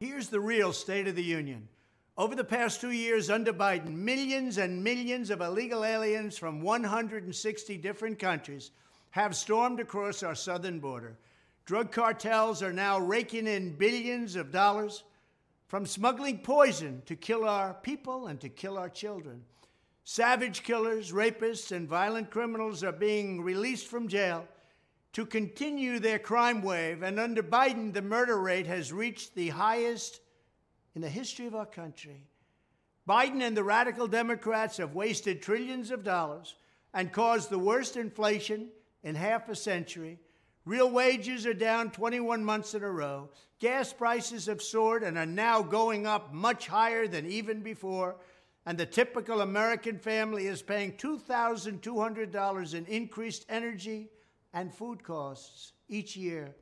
Here's the real State of the Union. Over the past two years under Biden, millions and millions of illegal aliens from 160 different countries have stormed across our southern border. Drug cartels are now raking in billions of dollars from smuggling poison to kill our people and to kill our children. Savage killers, rapists, and violent criminals are being released from jail to continue their crime wave. And under Biden, the murder rate has reached the highest in the history of our country. Biden and the radical Democrats have wasted trillions of dollars and caused the worst inflation in half a century. Real wages are down 21 months in a row. Gas prices have soared and are now going up much higher than even before. And the typical American family is paying $2,200 in increased energy and food costs each year.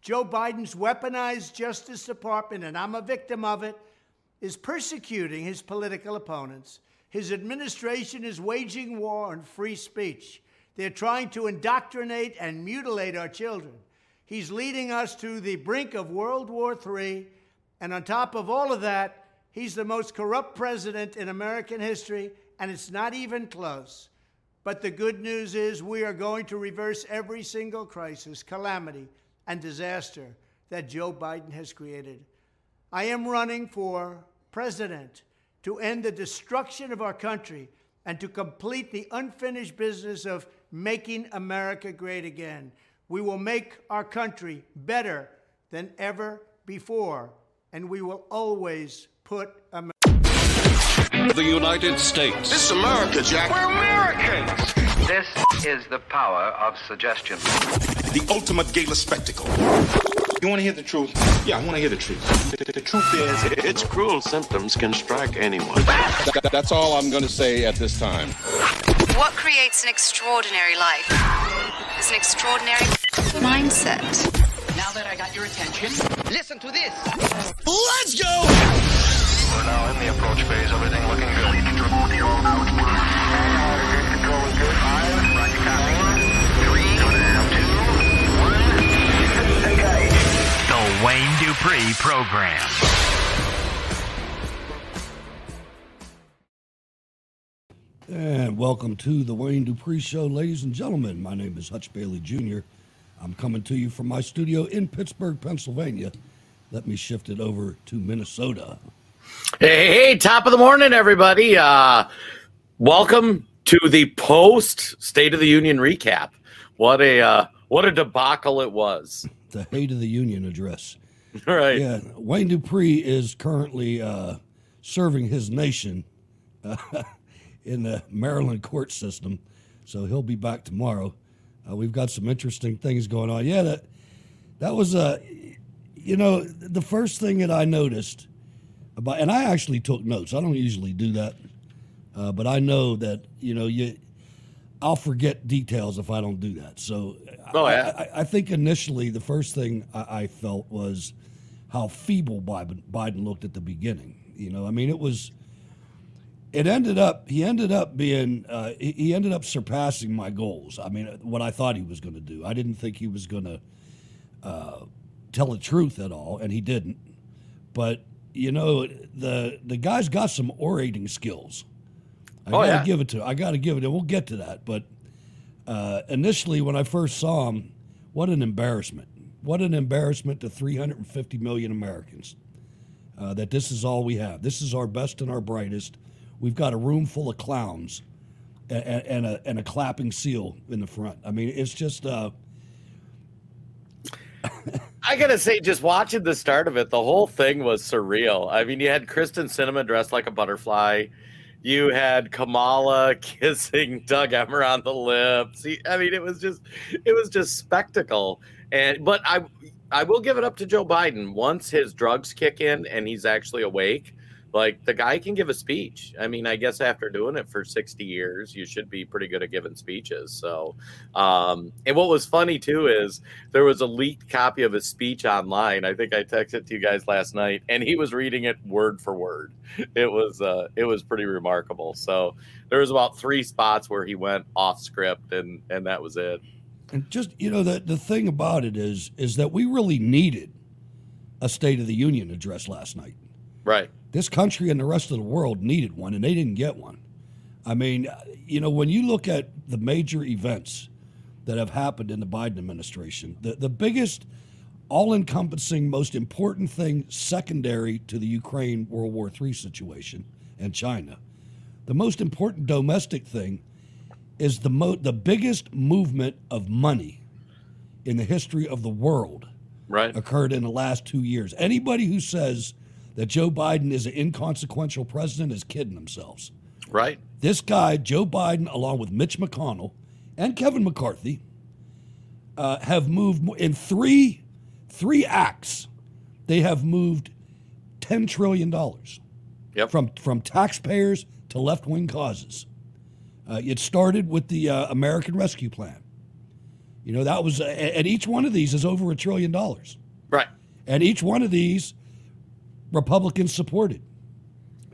Joe Biden's weaponized Justice Department, and I'm a victim of it, is persecuting his political opponents. His administration is waging war on free speech. They're trying to indoctrinate and mutilate our children. He's leading us to the brink of World War III. And on top of all of that, he's the most corrupt president in American history, and it's not even close. But the good news is we are going to reverse every single crisis, calamity, and disaster that Joe Biden has created. I am running for president to end the destruction of our country and to complete the unfinished business of making America great again. We will make our country better than ever before, and we will always put America. The United States. This is America, Jack. We're Americans. This is the power of suggestion. The ultimate gala spectacle. You want to hear the truth? Yeah, I want to hear the truth. The, the, the truth is, its cruel symptoms can strike anyone. That, that's all I'm going to say at this time. What creates an extraordinary life is an extraordinary mindset. Now that I got your attention, listen to this. Let's go! We're now in the approach phase. Everything looking good. Control good. Five. Roger, copy. Three, two, one. Okay. The Wayne Dupree Program. And welcome to the Wayne Dupree Show, ladies and gentlemen. My name is Hutch Bailey Jr. I'm coming to you from my studio in Pittsburgh, Pennsylvania. Let me shift it over to Minnesota. Hey, hey, top of the morning, everybody. Uh, welcome to the post State of the Union recap. What a uh, what a debacle it was. The Hate of the Union address. Right. Yeah, Wayne Dupree is currently uh, serving his nation uh, in the Maryland court system, so he'll be back tomorrow. Uh, we've got some interesting things going on. Yeah, that that was a, uh, you know, the first thing that I noticed and I actually took notes. I don't usually do that, uh, but I know that you know you, I'll forget details if I don't do that. So, oh yeah, I, I think initially the first thing I, I felt was how feeble Biden, Biden looked at the beginning. You know, I mean, it was it ended up he ended up being uh, he ended up surpassing my goals. I mean, what I thought he was going to do. I didn't think he was going to uh, tell the truth at all, and he didn't. But you know, the the guy's got some orating skills. I oh, gotta yeah. give it to. I gotta give it. And we'll get to that. But uh, initially, when I first saw him, what an embarrassment! What an embarrassment to 350 million Americans. Uh, that this is all we have. This is our best and our brightest. We've got a room full of clowns and, and, a, and a clapping seal in the front. I mean, it's just. Uh, I gotta say, just watching the start of it, the whole thing was surreal. I mean, you had Kyrsten Sinema dressed like a butterfly. You had Kamala kissing Doug Emhoff on the lips. I mean, it was just, it was just spectacle. And but I, I will give it up to Joe Biden. Once his drugs kick in and he's actually awake, like the guy can give a speech. I mean, I guess after doing it for 60 years, you should be pretty good at giving speeches. So, um, and what was funny too is there was a leaked copy of his speech online. I think I texted to you guys last night, and he was reading it word for word. It was uh, it was pretty remarkable. So there was about three spots where he went off script, and and that was it. And just you know, the the thing about it is is that we really needed a State of the Union address last night. Right. This country and the rest of the world needed one, and they didn't get one. I mean, you know, when you look at the major events that have happened in the Biden administration, the, the biggest, all encompassing, most important thing, secondary to the Ukraine World War III situation and China, the most important domestic thing is the, mo- the biggest movement of money in the history of the world right. occurred in the last two years. Anybody who says that Joe Biden is an inconsequential president is kidding themselves. Right. This guy, Joe Biden, along with Mitch McConnell and Kevin McCarthy, uh, have moved in three three acts. They have moved ten trillion dollars yep. from from taxpayers to left wing causes. Uh, it started with the uh, American Rescue Plan. You know that was, and each one of these is over a trillion dollars. Right. And each one of these Republicans supported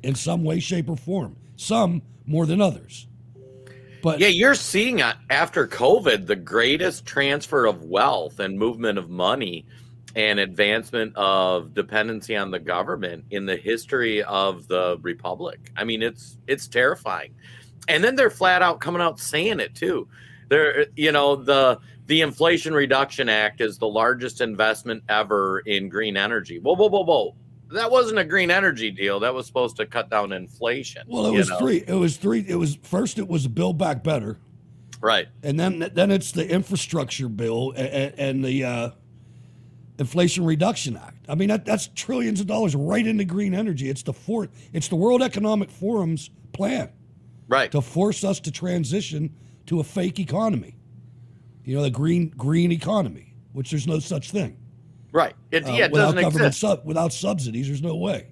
in some way, shape, or form. Some more than others. But yeah, you're seeing uh, after COVID the greatest transfer of wealth and movement of money and advancement of dependency on the government in the history of the republic. I mean, it's it's terrifying. And then they're flat out coming out saying it too. They're you know the the Inflation Reduction Act is the largest investment ever in green energy. Whoa, whoa, whoa, whoa that wasn't a green energy deal. That was supposed to cut down inflation. Well, it was know? three. It was three. It was first. It was Build Back Better, right? And then then it's the infrastructure bill and, and the uh, Inflation Reduction Act. I mean, that, that's trillions of dollars right into green energy. It's the for, It's the World Economic Forum's plan, right, to force us to transition to a fake economy. You know, the green green economy, which there's no such thing. Right. It, uh, yeah, it without doesn't exist. Sub, without subsidies, there's no way.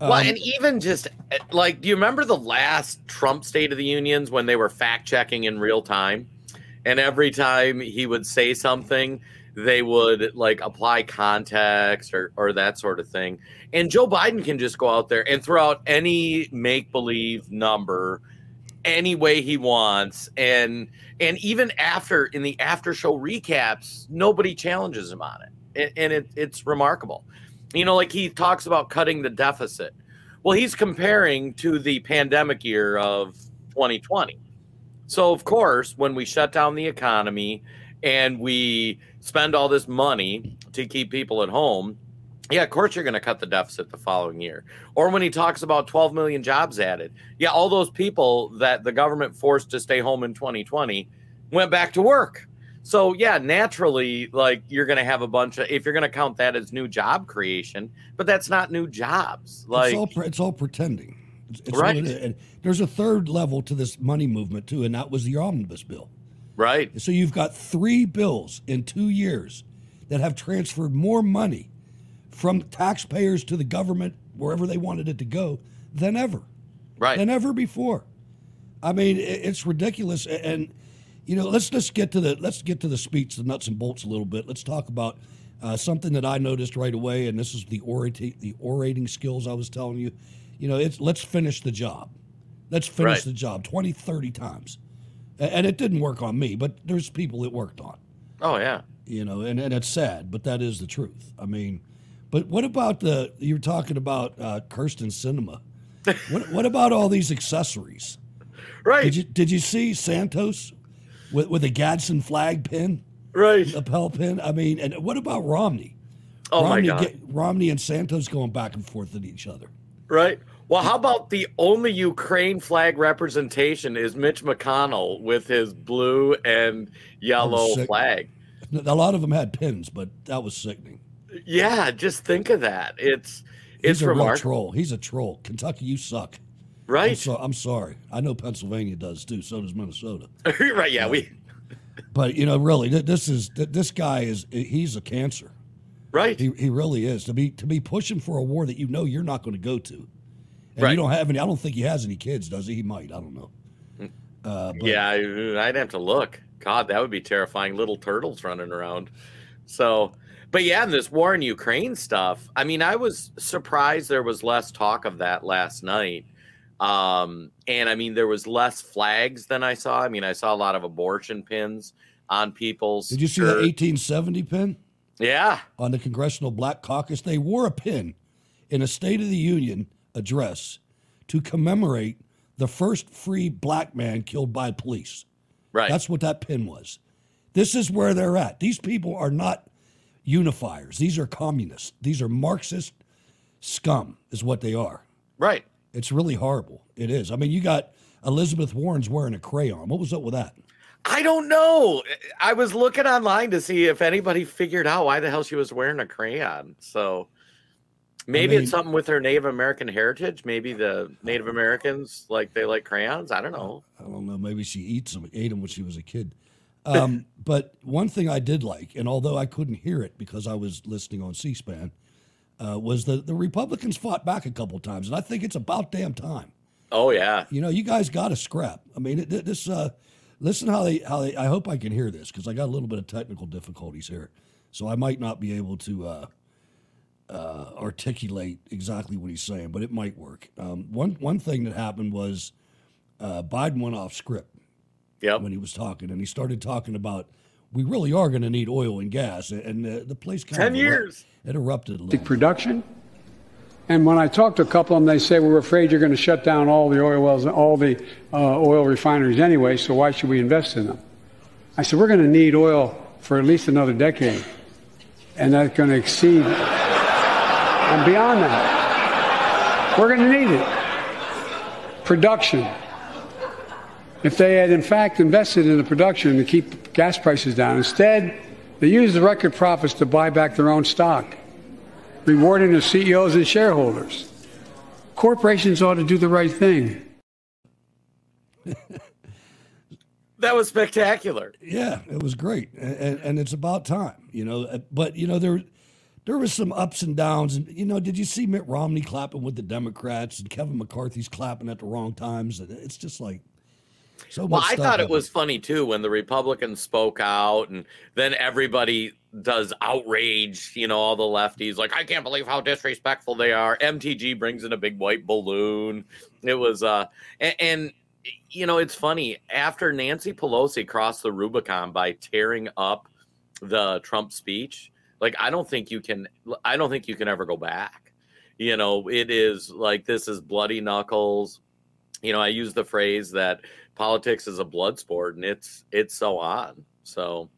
Um, well, and even just like, do you remember the last Trump State of the Unions when they were fact checking in real time? And every time he would say something, they would like apply context or, or that sort of thing. And Joe Biden can just go out there and throw out any make believe number any way he wants. And and even after in the after show recaps, nobody challenges him on it and it, it's remarkable. You know, like he talks about cutting the deficit. Well, he's comparing to the pandemic year of 2020. So, of course, when we shut down the economy and we spend all this money to keep people at home, yeah, of course you're going to cut the deficit the following year. Or when he talks about 12 million jobs added, yeah, all those people that the government forced to stay home in 2020 went back to work. So yeah, naturally, like you're going to have a bunch of if you're going to count that as new job creation, but that's not new jobs. Like it's all, it's all pretending. It's, it's right. And there's a third level to this money movement too, and that was the omnibus bill. Right. So you've got three bills in two years that have transferred more money from taxpayers to the government wherever they wanted it to go than ever. Right. Than ever before. I mean, it's ridiculous and you know, let's let's get to the let's get to the speech, the nuts and bolts a little bit. Let's talk about uh, something that I noticed right away, and this is the orating the orating skills I was telling you. You know, it's let's finish the job. Let's finish right. the job 20, 30 times. And it didn't work on me, but there's people it worked on. Oh yeah. You know, and, and it's sad, but that is the truth. I mean, but what about the you're talking about uh, Kyrsten Sinema? what what about all these accessories? Right. Did you did you see Santos with, with a Gadsden flag pin, right? Lapel pin. I mean, and what about Romney? Oh Romney, my God! Romney and Santos going back and forth at each other. Right. Well, how about the only Ukraine flag representation is Mitch McConnell with his blue and yellow flag. A lot of them had pins, but that was sickening. Yeah, just think of that. It's it's He's a remarkable. real troll. He's a troll. Kentucky, you suck. Right. I'm, so, I'm sorry. I know Pennsylvania does too. So does Minnesota. right. Yeah. We. But you know, really, this is this guy is he's a cancer. Right. He, he really is to be to be pushing for a war that you know you're not going to go to, and Right. you don't have any. I don't think he has any kids, does he? He might. I don't know. Uh, but yeah, I- I'd have to look. God, that would be terrifying. Little turtles running around. So, but yeah, and this war in Ukraine stuff. I mean, I was surprised there was less talk of that last night. Um, and I mean, there was less flags than I saw. I mean, I saw a lot of abortion pins on people's. Did you see the 1870 pin Yeah. on the Congressional Black Caucus? They wore a pin in a State of the Union address to commemorate the first free black man killed by police. Right. That's what that pin was. This is where they're at. These people are not unifiers. These are communists. These are Marxist scum, is what they are. Right. It's really horrible. It is. I mean, you got Elizabeth Warren's wearing a crayon. What was up with that? I don't know. I was looking online to see if anybody figured out why the hell she was wearing a crayon. So maybe mean- it's something with her Native American heritage. Maybe the Native Americans like they like crayons. I don't know. I don't know. Maybe she eats them, ate them when she was a kid. Um, but one thing I did like, and although I couldn't hear it because I was listening on C-SPAN, uh, was the the Republicans fought back a couple times, and I think it's about damn time. Oh yeah, You know, you guys got to scrap. I mean, it, this. Uh, listen how they how they. I hope I can hear this because I got a little bit of technical difficulties here, so I might not be able to uh, uh, articulate exactly what he's saying, but it might work. Um, one one thing that happened was uh, Biden went off script Yep. when he was talking, and he started talking about we really are going to need oil and gas, and, and uh, the place kind 10 of years. It erupted a little. production. And when I talk to a couple of them, they say, we're afraid you're going to shut down all the oil wells, and all the uh, oil refineries anyway, so why should we invest in them? I said, we're going to need oil for at least another decade. And that's going to exceed and beyond that. We're going to need it. Production. If they had, in fact, invested in the production to keep gas prices down, instead, they used the record profits to buy back their own stock rewarding the CEOs and shareholders. Corporations ought to do the right thing. That was spectacular. Yeah, it was great, and, and, and it's about time, you know. uh, But you know there, there was some ups and downs, and you know, did you see Mitt Romney clapping with the Democrats and Kevin McCarthy's clapping at the wrong times? And It's just like so Well. I thought it was funny too when the Republicans spoke out, and then everybody does outrage. You know, all the lefties like, I can't believe how disrespectful they are. MTG brings in a big white balloon. It was, uh, and, and you know, it's funny after Nancy Pelosi crossed the Rubicon by tearing up the Trump speech. Like, I don't think you can. I don't think you can ever go back. You know, it is like this is bloody knuckles you know, I use the phrase that politics is a blood sport, and it's it's so on. So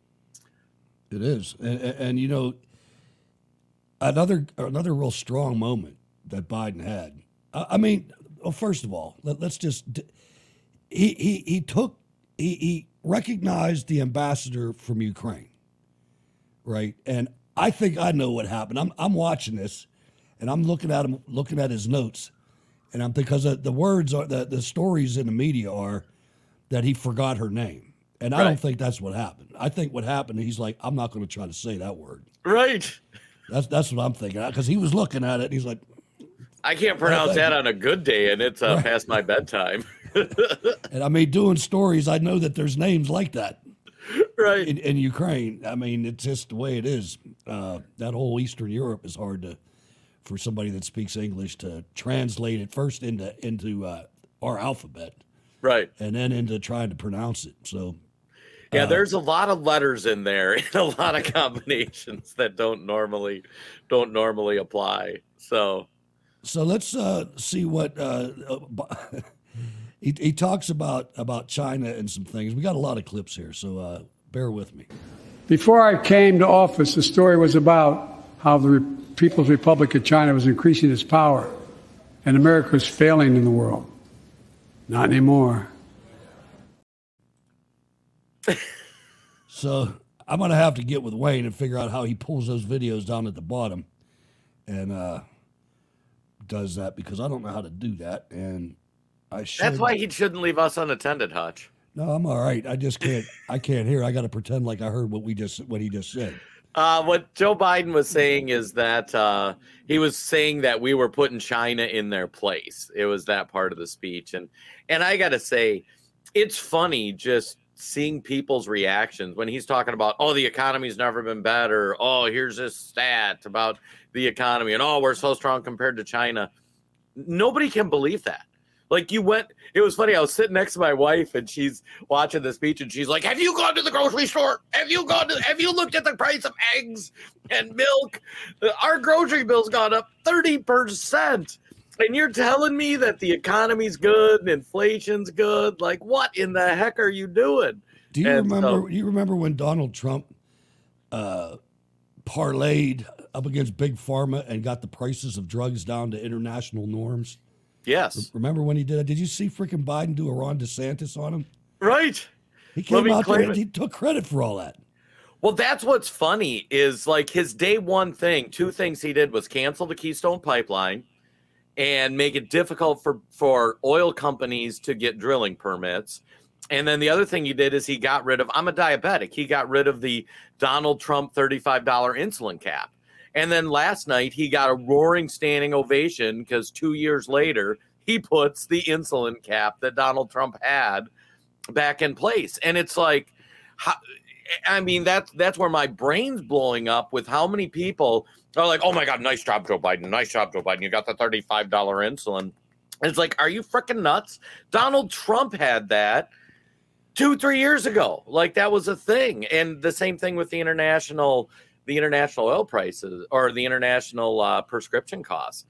It is, and, and, you know, another another real strong moment that Biden had. I, I mean, well, first of all, let, us just he he he took he he recognized the ambassador from Ukraine, right? And I think I know what happened. I'm I'm watching this, and I'm looking at him, looking at his notes, and I'm because the words are the the stories in the media are that he forgot her name. And I don't think that's what happened. I think what happened, he's like, I'm not going to try to say that word. right, That's that's what I'm thinking. Because he was looking at it, and he's like, I can't pronounce that on a good day, and it's uh, past my bedtime. and I mean, doing stories, I know that there's names like that right. in, in Ukraine. I mean, it's just the way it is. Uh, that whole Eastern Europe is hard to for somebody that speaks English to translate it first into into uh, our alphabet, Right. and then into trying to pronounce it. So Yeah, Uh, there's a lot of letters in there and a lot of combinations that don't normally don't normally apply. So So let's uh, see what uh, uh, he, he talks about about China and some things. We got a lot of clips here, so uh, bear with me. Before I came to office, the story was about how the Re- People's Republic of China was increasing its power and America was failing in the world. Not anymore. So I'm gonna have to get with Wayne and figure out how he pulls those videos down at the bottom and uh, does that because I don't know how to do that, and I should. that's why he shouldn't leave us unattended, Hutch. No, I'm all right. I just can't. I can't hear. I got to pretend like I heard what we just what he just said. Uh, what Joe Biden was saying is that uh, he was saying that we were putting China in their place. It was that part of the speech, and and I got to say, it's funny just seeing people's reactions when he's talking about, oh, the economy's never been better. Oh, here's this stat about the economy, and oh, we're so strong compared to China. Nobody can believe that. Like you went, it was funny. I was sitting next to my wife and she's watching the speech and she's like, Have you gone to the grocery store? Have you gone to, have you looked at the price of eggs and milk? Our grocery bill's gone up 30%. And you're telling me that the economy's good and inflation's good? Like, what in the heck are you doing? Do you And remember? so- you remember when Donald Trump uh, parlayed up against big pharma and got the prices of drugs down to international norms? Yes. Remember when he did that? Did you see freaking Biden do a Ron DeSantis on him? Right. He came me out there and he took credit for all that. Well, that's what's funny is like his day one thing, two things he did was cancel the Keystone pipeline and make it difficult for, for oil companies to get drilling permits. And then the other thing he did is he got rid of, I'm a diabetic. He got rid of the Donald Trump $35 insulin cap. And then last night he got a roaring standing ovation because two years later he puts the insulin cap that Donald Trump had back in place. And it's like, I mean, that's that's where my brain's blowing up with how many people are like, "Oh my God, nice job, Joe Biden! Nice job, Joe Biden! You got the thirty-five dollar insulin." And it's like, are you freaking nuts? Donald Trump had that two, three years ago. Like that was a thing, and the same thing with the international, the international oil prices or the international uh, prescription costs.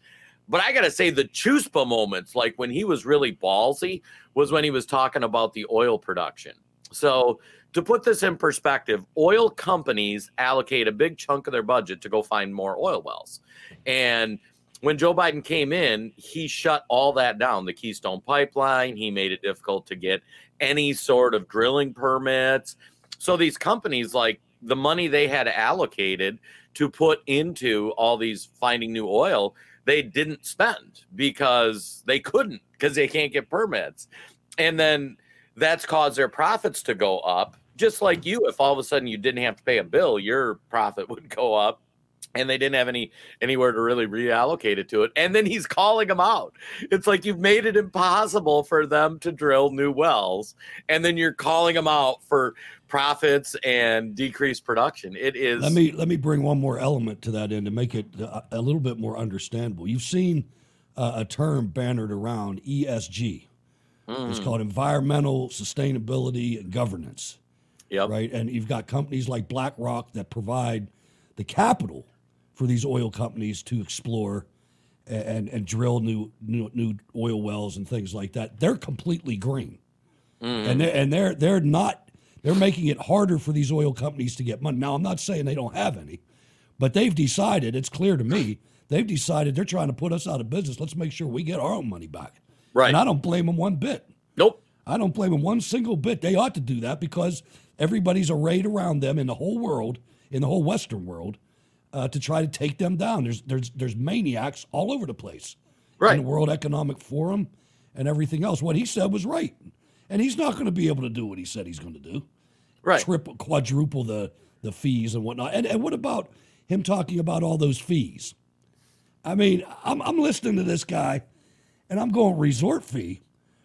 But I gotta say, the Chutzpah moments, like when he was really ballsy, was when he was talking about the oil production. So to put this in perspective, oil companies allocate a big chunk of their budget to go find more oil wells. And when Joe Biden came in, he shut all that down the Keystone pipeline. He made it difficult to get any sort of drilling permits. So these companies, like the money they had allocated to put into all these finding new oil, they didn't spend because they couldn't because they can't get permits. And then that's caused their profits to go up. Just like you, if all of a sudden you didn't have to pay a bill, your profit would go up. And they didn't have any anywhere to really reallocate it to it. And then he's calling them out. It's like you've made it impossible for them to drill new wells, and then you're calling them out for profits and decreased production. It is Let me let me bring one more element to that in to make it a little bit more understandable. You've seen uh, a term bannered around ESG. It's Mhm. called environmental sustainability and governance. Yep. Right, and you've got companies like BlackRock that provide the capital for these oil companies to explore and and drill new new, new oil wells and things like that. They're completely green mm. and they're, and they're they're not they're making it harder for these oil companies to get money. Now, I'm not saying they don't have any, but they've decided. It's clear to me they've decided they're trying to put us out of business. Let's make sure we get our own money back. Right. And I don't blame them one bit. Nope. I don't blame them one single bit. They ought to do that because everybody's arrayed around them in the whole world, in the whole Western world, uh, to try to take them down. There's there's there's maniacs all over the place. Right. In the World Economic Forum and everything else. What he said was right. And he's not going to be able to do what he said he's going to do. Right. Triple, quadruple the, the fees and whatnot. And, and what about him talking about all those fees? I mean, I'm, I'm listening to this guy and I'm going, resort fee?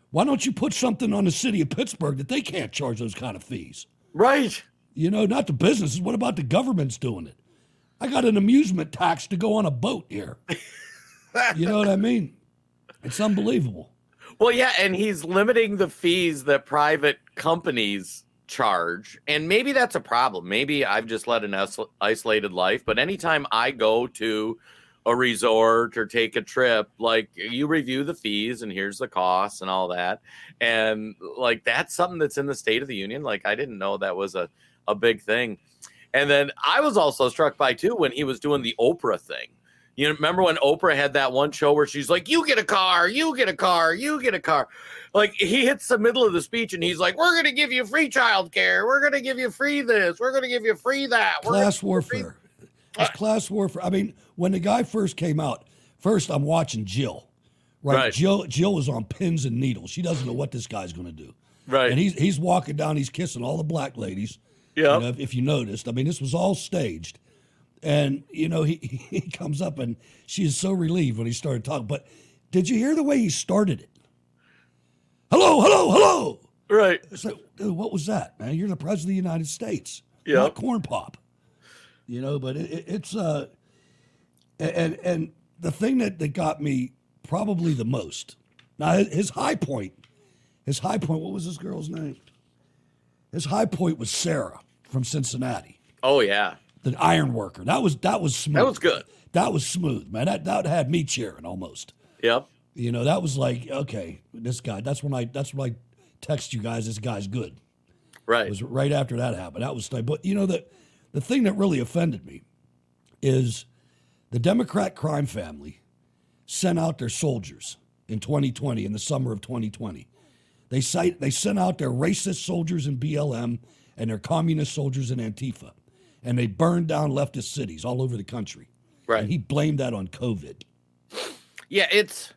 Why don't you put something on the city of Pittsburgh that they can't charge those kind of fees? Right. You know, not the businesses. What about the government's doing it? I got an amusement tax to go on a boat here. you know what I mean? It's unbelievable. Well, yeah, and he's limiting the fees that private companies charge. And maybe that's a problem. Maybe I've just led an is- isolated life, but anytime I go to a resort or take a trip, like you review the fees and here's the costs and all that. And like that's something that's in the State of the Union. Like I didn't know that was a, a big thing. And then I was also struck by too when he was doing the Oprah thing. You remember when Oprah had that one show where she's like, "You get a car, you get a car, you get a car." Like he hits the middle of the speech and he's like, "We're going to give you free childcare. We're going to give you free this. We're going to give you free that." We're class give free-" warfare. It's class warfare. I mean, when the guy first came out, first I'm watching Jill. Right. Right. Jill Jill is on pins and needles. She doesn't know what this guy's gonna do. Right. And he's he's walking down, he's kissing all the black ladies. Yep. You know, if, if you noticed. I mean, this was all staged. And you know, he he comes up and she is so relieved when he started talking. But did you hear the way he started it? Hello, hello, hello. Right. So, dude, what was that, man? You're the president of the United States. Not corn pop. You know, but it, it, it's uh, and and the thing that that got me probably the most. Now his high point, his high point. What was this girl's name? His high point was Sarah from Cincinnati, Oh yeah. the iron worker. That was that was smooth. That was good. That was smooth, man. That that had me cheering almost. Yep. You know, that was like, okay, this guy. That's when I. That's when I text you guys. This guy's good. Right. It was right after that happened. That was. But you know the the thing that really offended me is the Democrat crime family sent out their soldiers in 2020 in the summer of 2020. They cite they sent out their racist soldiers in BLM and their communist soldiers in Antifa, and they burned down leftist cities all over the country. Right. And he blamed that on COVID. Yeah, it's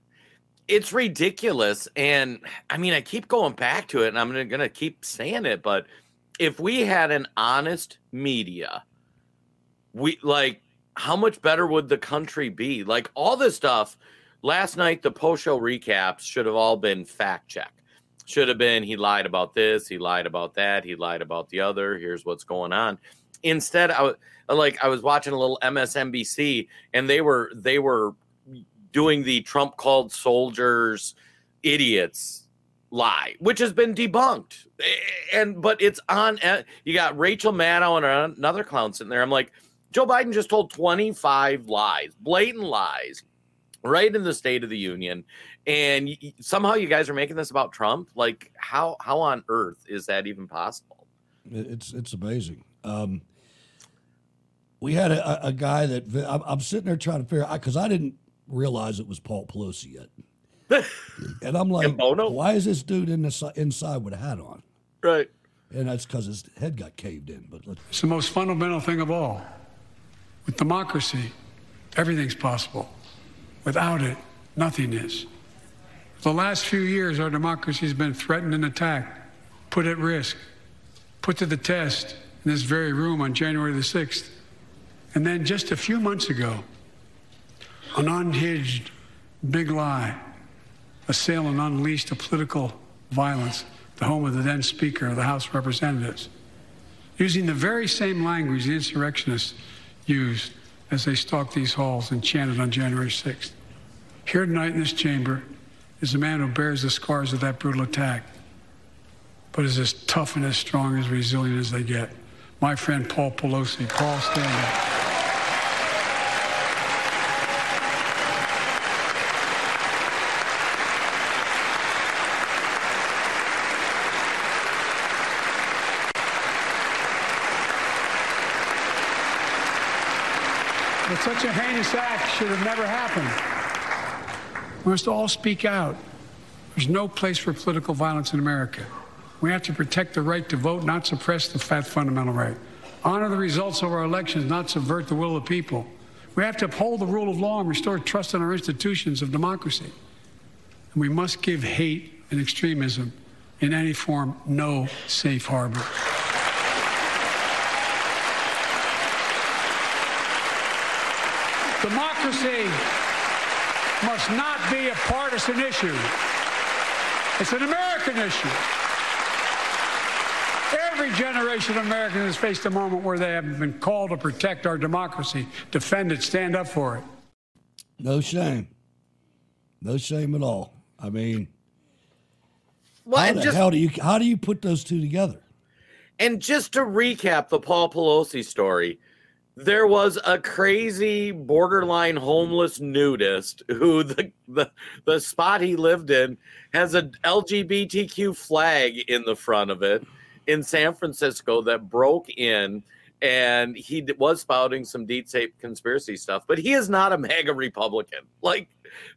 it's ridiculous and I mean I keep going back to it and I'm going to keep saying it but if we had an honest media we like how much better would the country be? Like all this stuff last night the post show recaps should have all been fact check. Should have been he lied about this, he lied about that, he lied about the other, here's what's going on. Instead I was like I was watching a little MSNBC and they were they were doing the Trump called soldiers idiots lie, which has been debunked. And but it's on. Uh, you got Rachel Maddow and another clown sitting there. I'm like, Joe Biden just told 25 lies, blatant lies, right in the State of the Union, and somehow you guys are making this about Trump. Like, how how on earth is that even possible? It's it's amazing. Um, we had a, a guy that I'm, I'm sitting there trying to figure out because I didn't realize it was Paul Pelosi yet. and I'm like, why is this dude in the, inside with a hat on? Right. And that's because his head got caved in. But let's... it's the most fundamental thing of all. With democracy, everything's possible. Without it, nothing is. The last few years, our democracy has been threatened and attacked, put at risk, put to the test in this very room on January the 6th. And then just a few months ago, an unhinged big lie, assailant unleashed a political violence, the home of the then Speaker of the House of Representatives, using the very same language the insurrectionists used as they stalked these halls and chanted on January 6th. Here tonight in this chamber is a man who bears the scars of that brutal attack, but is as tough and as strong and as resilient as they get. My friend Paul Pelosi. Paul, stand up. Such a heinous act should have never happened. We must all speak out. There's no place for political violence in America. We have to protect the right to vote, not suppress the fat fundamental right. Honor the results of our elections, not subvert the will of the people. We have to uphold the rule of law and restore trust in our institutions of democracy. And we must give hate and extremism in any form no safe harbor. Democracy must not be a partisan issue. It's an American issue. Every generation of Americans has faced a moment where they have been called to protect our democracy, defend it, stand up for it. No shame. No shame at all. I mean, well, how the just, hell do you how do you put those two together? And just to recap the Paul Pelosi story, there was a crazy borderline homeless nudist who the, the the spot he lived in has a LGBTQ flag in the front of it in San Francisco that broke in and he was spouting some deep state conspiracy stuff but he is not a mega republican. Like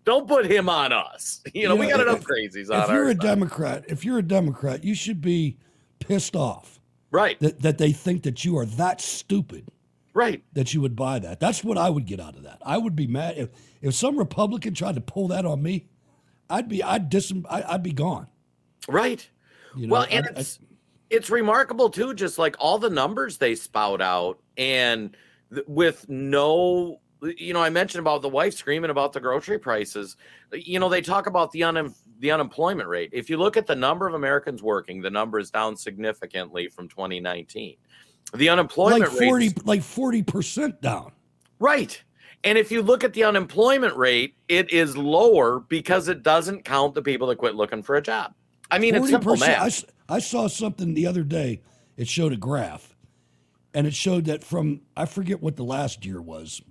don't put him on us. You know yeah, we got enough crazies on if you're a side. democrat if you're a democrat you should be pissed off right. that, that they think that you are that stupid right that you would buy that that's what i would get out of that i would be mad if if some republican tried to pull that on me i'd be i'd dis i'd, be gone right you know, well and I, it's I, it's remarkable too just like all the numbers they spout out and th- with no you know, I mentioned about the wife screaming about the grocery prices. You know, they talk about the un- the unemployment rate. If you look at the number of Americans working, the number is down significantly from 2019. The unemployment like 40 rate, like 40% down. right? And if you look at the unemployment rate, it is lower because it doesn't count the people that quit looking for a job. I mean, it's simple 40%. math. I, I saw something the other day. It showed a graph, and it showed that from I forget what the last year was.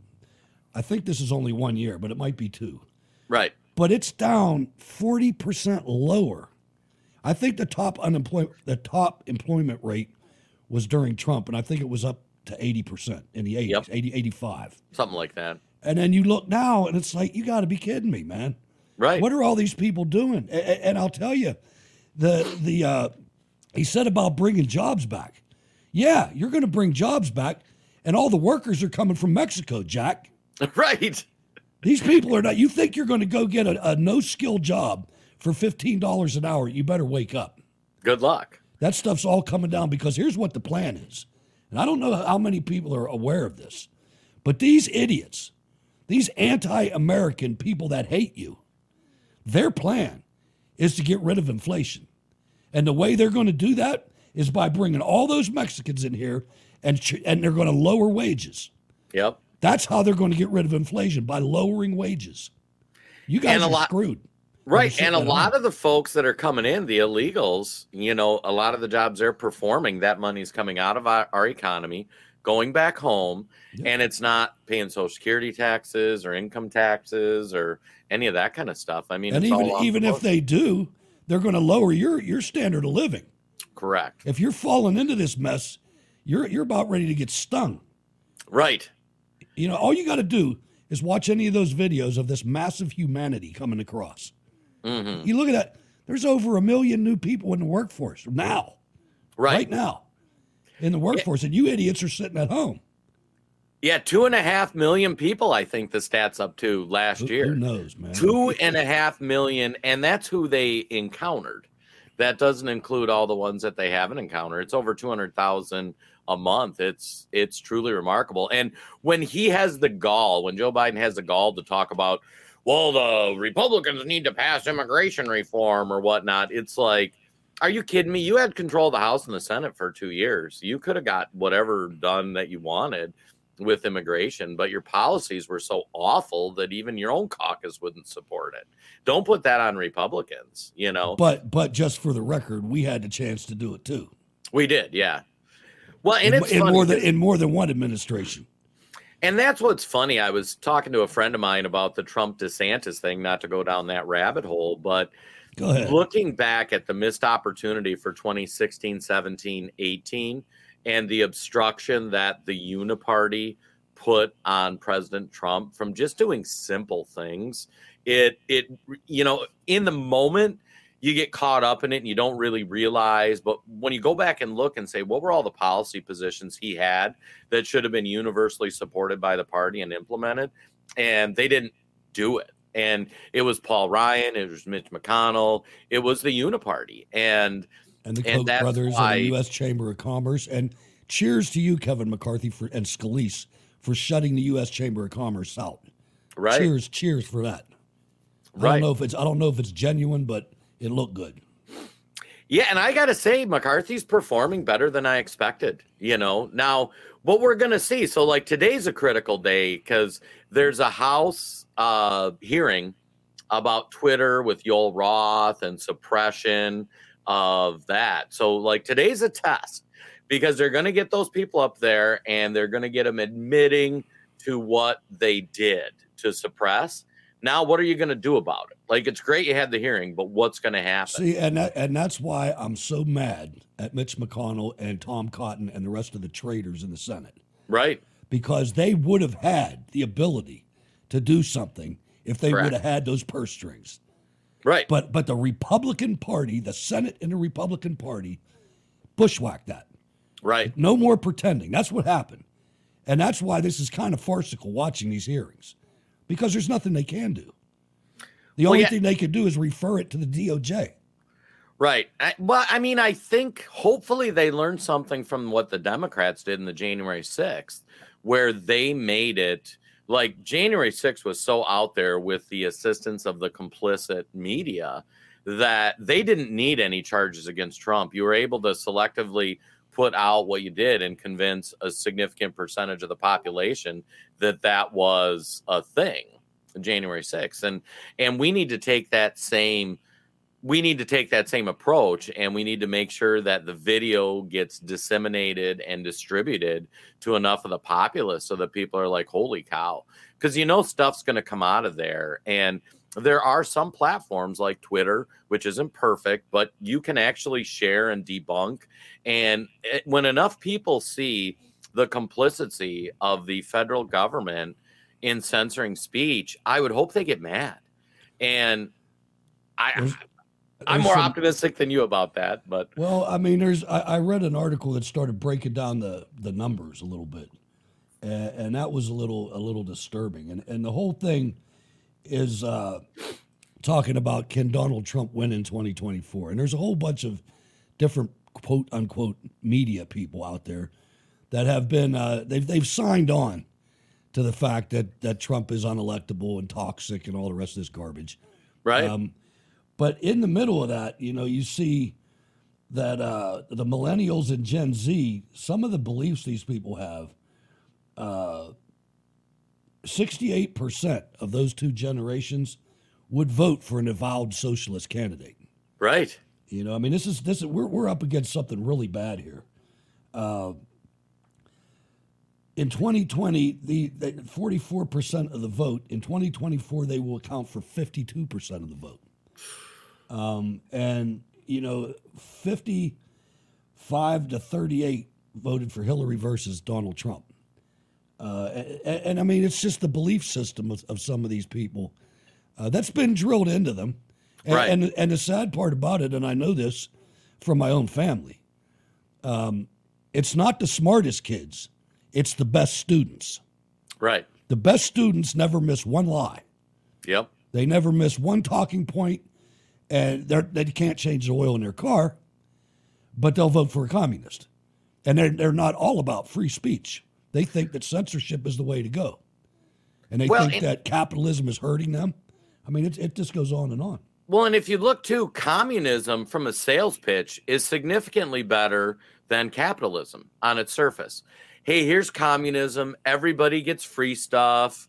I think this is only one year, but it might be two. right. But it's down forty percent lower. I think the top unemployment, the top employment rate was during Trump, and I think it was up to eighty percent in the 80s, Yep. 80, 85. Something like that. And then you look now, and it's like you got to be kidding me, man. Right. What are all these people doing? A- a- And I'll tell you, the the uh, he said about bringing jobs back. Yeah, you're going to bring jobs back, and all the workers are coming from Mexico, Jack. right. These people are not. You think you're going to go get a, a no skill job for fifteen dollars an hour? You better wake up. Good luck. That stuff's all coming down because here's what the plan is. And I don't know how many people are aware of this, but these idiots, these anti American people that hate you, their plan is to get rid of inflation. And the way they're going to do that is by bringing all those Mexicans in here and, and they're going to lower wages. Yep. That's how they're going to get rid of inflation by lowering wages. You guys And a are lot- screwed. Right. And a lot of the folks that are coming in, the illegals, you know, a lot of the jobs they're performing, that money's coming out of our, our economy, going back home, and it's not paying social security taxes or income taxes or any of that kind of stuff. I mean, and it's even even the if they do, they're going to lower your your standard of living. correct. If you're falling into this mess, you're you're about ready to get stung. Right. You know, all you got to do is watch any of those videos of this massive humanity coming across. Hmm You look at that. There's over a million new people in the workforce now, Right. right now, in the workforce, and you idiots are sitting at home. Yeah, two and a half million people, I think the stats up to last Who, year. who knows, man? Two and a half million, and that's who they encountered. That doesn't include all the ones that they haven't encountered. It's over two hundred thousand a month. It's it's truly remarkable. And when he has the gall, when Joe Biden has the gall to talk about, well, the Republicans need to pass immigration reform or whatnot, it's like, are you kidding me? You had control of the House and the Senate for two years. You could have got whatever done that you wanted with immigration, but your policies were so awful that even your own caucus wouldn't support it. Don't put that on Republicans, you know. But but just for the record, we had the chance to do it too. we did, yeah. Well, and it's in more than in more than one administration. And that's what's funny. I was talking to a friend of mine about the Trump DeSantis thing, not to go down that rabbit hole, but looking back at the missed opportunity for 2016, 17, 18, and the obstruction that the Uniparty put on President Trump from just doing simple things, it, it, you know, in the moment, you get caught up in it and you don't really realize. But when you go back and look and say, what were all the policy positions he had that should have been universally supported by the party and implemented? And they didn't do it. And it was Paul Ryan, it was Mitch McConnell, it was the Uniparty. And and the and Koch brothers why- and the U.S. Chamber of Commerce. And cheers to you, Kevin McCarthy, for and Scalise for shutting the U.S. Chamber of Commerce out. right. Cheers, cheers for that. I don't know if it's I don't know if it's genuine, but it looked good. Yeah, and I gotta say, McCarthy's performing better than I expected. You know, now what we're gonna see. So, like today's a critical day because there's a House uh, hearing about Twitter with Yoel Roth and suppression of that. So, like today's a test because they're gonna get those people up there and they're gonna get them admitting to what they did to suppress. Now, what are you gonna do about it? Like, it's great you had the hearing, but what's gonna happen? See, and that, and that's why I'm so mad at Mitch McConnell and Tom Cotton and the rest of the traitors in the Senate Right. because they would have had the ability to do something if they Correct. would have had those purse strings. Right. But but the Republican Party, the Senate and the Republican Party, bushwhacked that. Right. No more pretending. That's what happened. And that's why this is kind of farcical watching these hearings because there's nothing they can do. The Well, only yeah. thing they could do is refer it to the DOJ. Right. I, well, I mean, I think hopefully they learned something from what the Democrats did in the January 6th where they made it like January 6th was so out there with the assistance of the complicit media that they didn't need any charges against Trump. You were able to selectively put out what you did and convince a significant percentage of the population that that was a thing January 6th and and we need to take that same we need to take that same approach and we need to make sure that the video gets disseminated and distributed to enough of the populace so that people are like holy cow. Because you know stuff's going to come out of there. And there are some platforms like Twitter, which isn't perfect, but you can actually share and debunk. And it, when enough people see the complicity of the federal government in censoring speech, I would hope they get mad. And I, there's, I'm more some, optimistic than you about that. But well, I mean, there's I, I, read an article that started breaking down the the numbers a little bit, and, and that was a little a little disturbing. And and the whole thing is uh, talking about can Donald Trump win in 2024? And there's a whole bunch of different quote unquote media people out there that have been uh, they've they've signed on to the fact that that Trump is unelectable and toxic and all the rest of this garbage. Right. Um, but in the middle of that, you know, you see that uh, the millennials and Gen Z, some of the beliefs these people have, uh, 68% of those two generations would vote for an avowed socialist candidate. Right. You know, I mean, this is this is we're we're up against something really bad here. Uh, in 2020, the, the 44% of the vote. In 2024, they will account for 52% of the vote. Um, and you know, 55 to 38 voted for Hillary versus Donald Trump. Uh, and, and, I mean, it's just the belief system of, of some of these people uh, that's been drilled into them. And, right. and, and the sad part about it, and I know this from my own family, um, it's not the smartest kids, it's the best students. Right. The best students never miss one lie. Yep. They never miss one talking point, and they they can't change the oil in their car, but they'll vote for a communist. And they're, they're not all about free speech. They think that censorship is the way to go. And they well, think that capitalism is hurting them. I mean, it, it just goes on and on. Well, and if you look to communism from a sales pitch is significantly better than capitalism on its surface. Hey, here's communism. Everybody gets free stuff.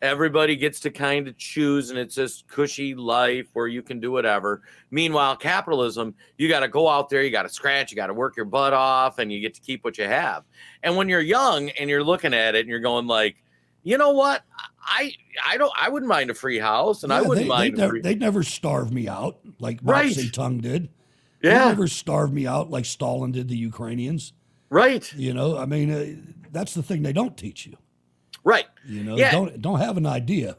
Everybody gets to kind of choose, and it's this cushy life where you can do whatever. Meanwhile, capitalism, you got to go out there, you got to scratch, you got to work your butt off, and you get to keep what you have. And when you're young and you're looking at it and you're going like, you know what? I I don't I wouldn't mind a free house, and yeah, I wouldn't they, mind. They free... they'd never starve me out like right. Mao Zedong did. Yeah, they never starved me out like Stalin did the Ukrainians. Right. You know, I mean, uh, that's the thing they don't teach you. Right. You know, yeah. don't don't have an idea.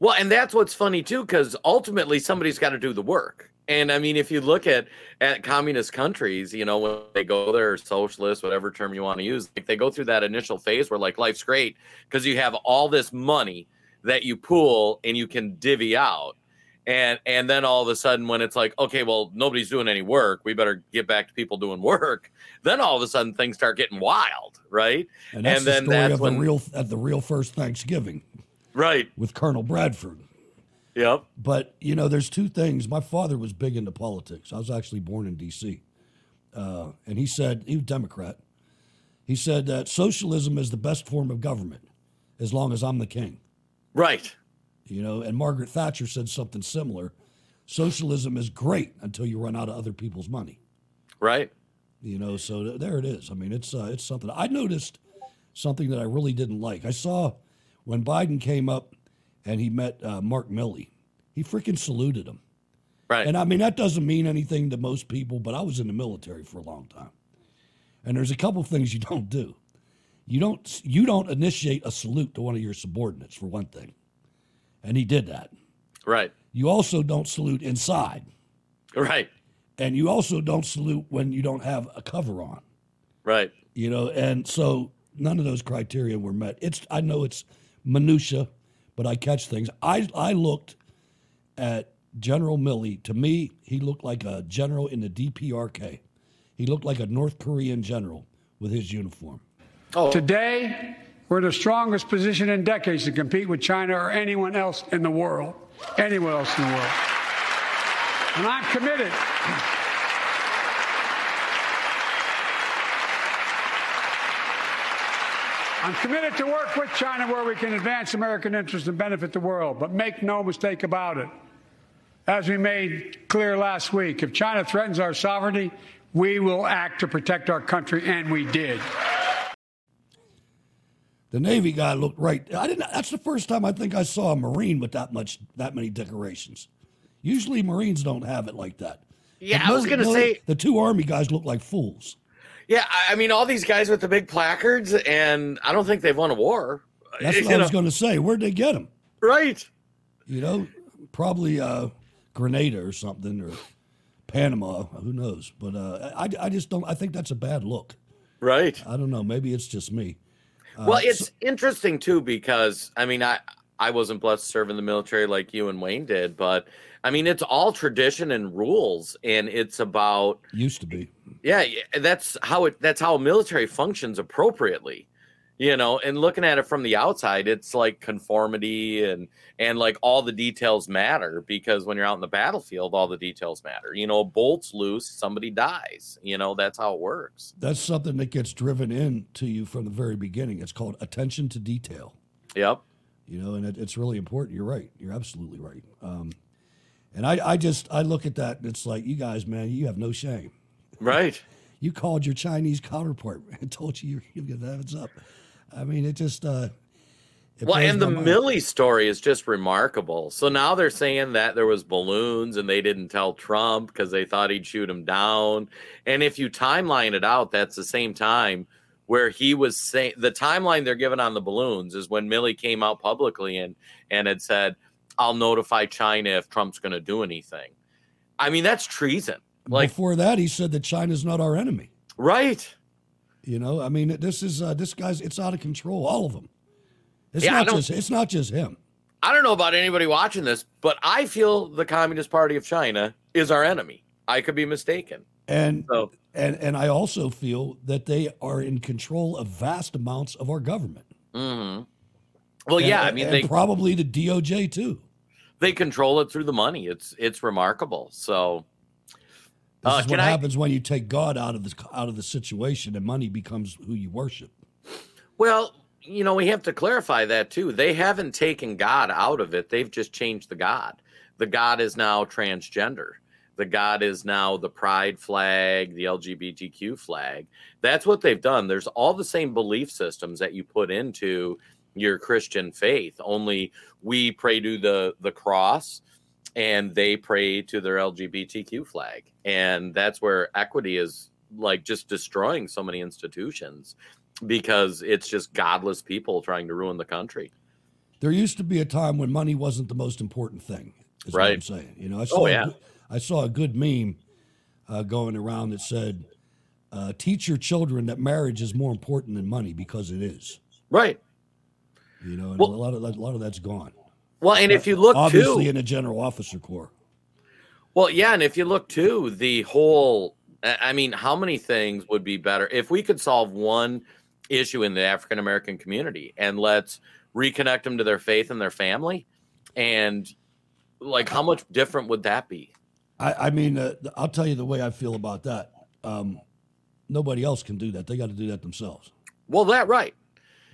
Well, and that's what's funny too, because ultimately somebody's got to do the work. And I mean, if you look at at communist countries, you know, when they go there, socialist, whatever term you want to use, like they go through that initial phase where like life's great because you have all this money that you pool and you can divvy out. And and then all of a sudden when it's like, okay, well, nobody's doing any work, we better get back to people doing work. Then all of a sudden things start getting wild, right? And, that's and the story that's of when the real at the real first Thanksgiving. Right. With Colonel Bradford. Yep. But you know, there's two things. My father was big into politics. I was actually born in D.C., uh, and he said he was a Democrat. He said that socialism is the best form of government as long as I'm the king. Right. You know, and Margaret Thatcher said something similar. Socialism is great until you run out of other people's money. Right. You know, so th- there it is. I mean, it's uh, it's something. I noticed something that I really didn't like. I saw when Biden came up and he met uh, Mark Milley. He freaking saluted him. Right. And I mean, that doesn't mean anything to most people, but I was in the military for a long time. And there's a couple things you don't do. You don't you don't initiate a salute to one of your subordinates for one thing. And he did that. Right. You also don't salute inside. Right. And you also don't salute when you don't have a cover on. Right. You know, and so none of those criteria were met. It's I know it's minutia but I catch things. I I looked at General Milley. To me, he looked like a general in the DPRK. He looked like a North Korean general with his uniform. Oh. Today, we're in the strongest position in decades to compete with China or anyone else in the world. Anyone else in the world. And I'm committed. I'm committed to work with China where we can advance American interests and benefit the world. But make no mistake about it. As we made clear last week, if China threatens our sovereignty, we will act to protect our country, and we did. The Navy guy looked right. I didn't. That's the first time I think I saw a Marine with that much, that many decorations. Usually Marines don't have it like that. Yeah, But I was gonna say- the two Army guys look like fools. Yeah, I- I mean, all these guys with the big placards, and I don't think they've won a war. That's You what I was know, going to say. Where'd they get them? Right. You know, probably uh, Grenada or something, or Panama. Who knows? But uh, I, I just don't. I think that's a bad look. Right. I don't know. Maybe it's just me. Uh, well, it's so- interesting too because I mean, I I wasn't blessed to serve in the military like you and Wayne did, but I mean, it's all tradition and rules, and it's about used to be. yeah, yeah, that's how it that's how a military functions appropriately. You know, and looking at it from the outside, it's like conformity and and like all the details matter because when you're out in the battlefield, all the details matter. You know, a bolt's loose, somebody dies. You know, that's how it works. That's something that gets driven into you from the very beginning. It's called attention to detail. Yep. You know, and it, it's really important. You're right. You're absolutely right. Um, and I, I just I look at that and it's like you guys, man, you have no shame. Right. You called your Chinese counterpart and told you you give the heads up. I mean, it just uh, it well, and the mind. Milley story is just remarkable. So now they're saying that there was balloons and they didn't tell Trump because they thought he'd shoot him down. And if you timeline it out, that's the same time where he was saying the timeline they're given on the balloons is when Milley came out publicly and and had said, "I'll notify China if Trump's going to do anything." I mean, that's treason. Like Before that, he said that China's not our enemy. right. You know, I mean, this is uh, this guy's. It's out of control. All of them. It's Yeah, not just. It's not just him. I don't know about anybody watching this, but I feel the Communist Party of China is our enemy. I could be mistaken. And So and and I also feel that they are in control of vast amounts of our government. hmm Well, yeah, I mean and they probably the DOJ too. they control it through the money. It's it's remarkable. So, This uh, is what I? happens when you take God out of the out of the situation and money becomes who you worship. Well, you know, we have to clarify that too. They haven't taken God out of it. They've just changed the God. The God is now transgender. The God is now the pride flag, the LGBTQ flag. That's what they've done. There's all the same belief systems that you put into your Christian faith. Only we pray to the the cross and they pray to their LGBTQ flag. And that's where equity is like just destroying so many institutions because it's just godless people trying to ruin the country. There used to be a time when money wasn't the most important thing. What I'm saying. You know, I Oh, saw a yeah. good- I saw a good meme uh, going around that said, uh, "Teach your children that marriage is more important than money because it is." Right. You know, and Well- a lot of a lot of that's gone. Well, and if you look obviously too, in the general officer corps, well, yeah, and if you look too, the whole, I I mean, how many things would be better if we could solve one issue in the African American community and let's reconnect them to their faith and their family, and like how much different would that be? I, I mean, uh, I'll tell you the way I feel about that. Um, nobody else can do that. They got to do that themselves. Well, that right.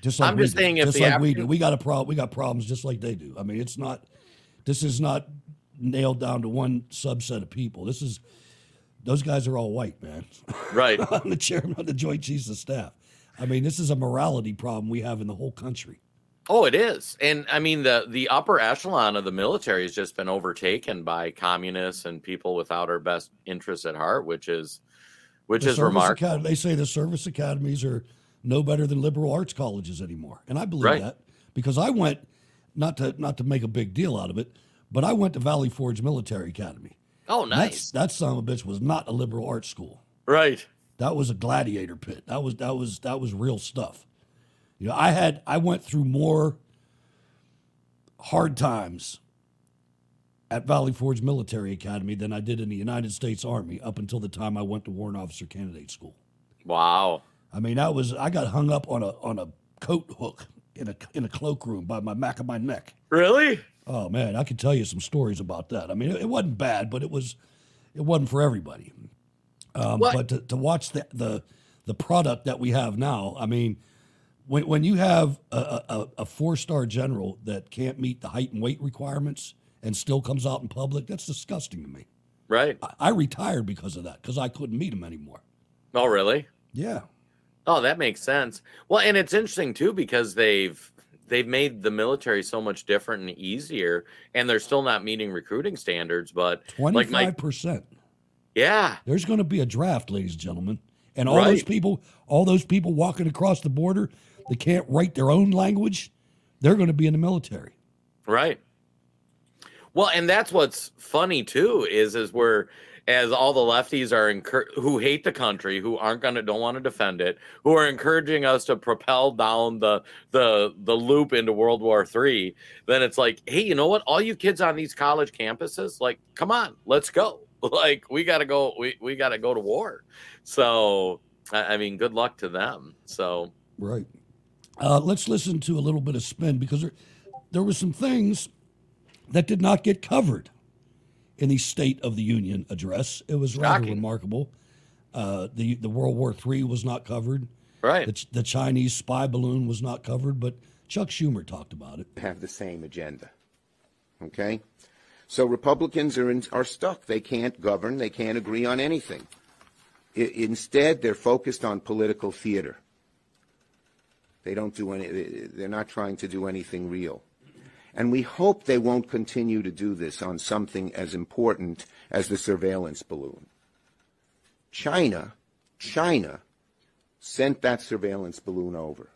Just like I'm we just do. saying if just like we do. We got a problem. We got problems just like they do. I mean, it's not. This is not nailed down to one subset of people. This is. Those guys are all white, man. Right. I'm the chairman of the Joint Chiefs of Staff. I mean, this is a morality problem we have in the whole country. Oh, it is, and I mean the the upper echelon of the military has just been overtaken by communists and people without our best interests at heart, which is which The is remarkable. acad- they say the service academies are no better than liberal arts colleges anymore, and I believe Right. that because I went not to not to make a big deal out of it, but I went to Valley Forge Military Academy. Oh, That's- nice. That son of a bitch was not a liberal arts school. Right. That was a gladiator pit. That was that was that was real stuff. You know, I had I went through more hard times at Valley Forge Military Academy than I did in the United States Army up until the time I went to Warrant Officer Candidate School. Wow. I mean, that was I got hung up on a on a coat hook in a in a cloakroom by my back of my neck. Really? Oh man, I could tell you some stories about that. I mean, it, it wasn't bad, but it was it wasn't for everybody. Um, but to, to watch the, the the product that we have now, I mean, when when you have a, a, a four star general that can't meet the height and weight requirements and still comes out in public, that's disgusting to me. Right. I, I retired because of that because I couldn't meet him anymore. Oh, really? Yeah. Oh, that makes sense. Well, and it's interesting too because they've they've made the military so much different and easier, and they're still not meeting recruiting standards. But twenty five like percent. yeah, There's going to be a draft, ladies and gentlemen, and all those people, all those people walking across the border, that can't write their own language, they're going to be in the military. Right. Well, and that's what's funny too is is where as all the lefties are encour- who hate the country, who aren't gonna don't want to defend it, who are encouraging us to propel down the the the loop into World War Three, then it's like, hey, you know what? All you kids on these college campuses, like, come on, let's go. Like, we gotta go. We we gotta go to war. So, I I mean, good luck to them. So, Right. Uh, let's listen to a little bit of spin because there, there were some things that did not get covered in the State of the Union address. It was rather Shocking. remarkable. Uh, the the World War III was not covered. Right. The, the Chinese spy balloon was not covered, but Chuck Schumer talked about it. have the same agenda. Okay? So Republicans are, in, are stuck. They can't govern. They can't agree on anything. I, instead, they're focused on political theater. They don't do any, they're not trying to do anything real. And we hope they won't continue to do this on something as important as the surveillance balloon. China, China sent that surveillance balloon over.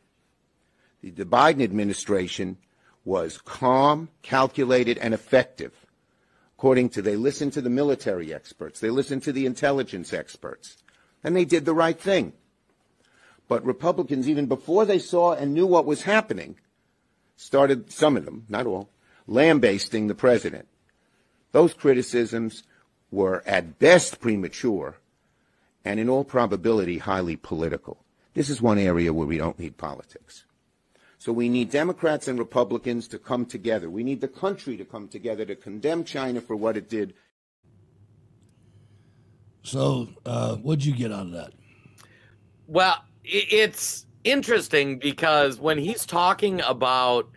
The, the Biden administration was calm, calculated, and effective. According to, they listened to the military experts, they listened to the intelligence experts, and they did the right thing. But Republicans, even before they saw and knew what was happening, started, some of them, not all, lambasting the president. Those criticisms were at best premature and in all probability highly political. This is one area where we don't need politics. So we need Democrats and Republicans to come together. We need the country to come together to condemn China for what it did. So, uh, what'd you get out of that? Well, it's interesting because when he's talking about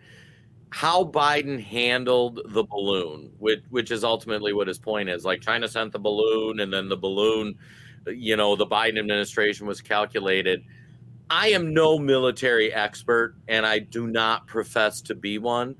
how Biden handled the balloon, which which is ultimately what his point is, like China sent the balloon and then the balloon, you know, the Biden administration was calculated. I am no military expert and I do not profess to be one,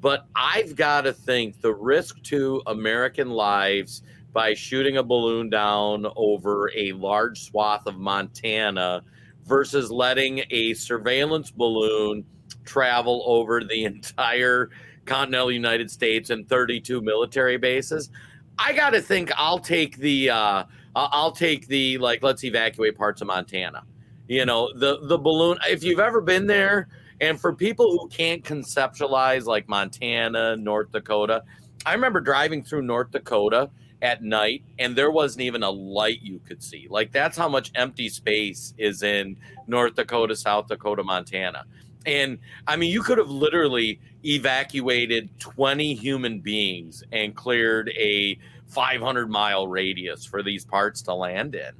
but I've got to think the risk to American lives by shooting a balloon down over a large swath of Montana versus letting a surveillance balloon travel over the entire continental United States and 32 military bases. I got to think I'll take the uh I'll take the like let's evacuate parts of Montana. You know, the the balloon if you've ever been there and for people who can't conceptualize like Montana, North Dakota, I remember driving through North Dakota at night and there wasn't even a light you could see. Like that's how much empty space is in North Dakota, South Dakota, Montana. And I mean, you could have literally evacuated 20 human beings and cleared a 500 mile radius for these parts to land in.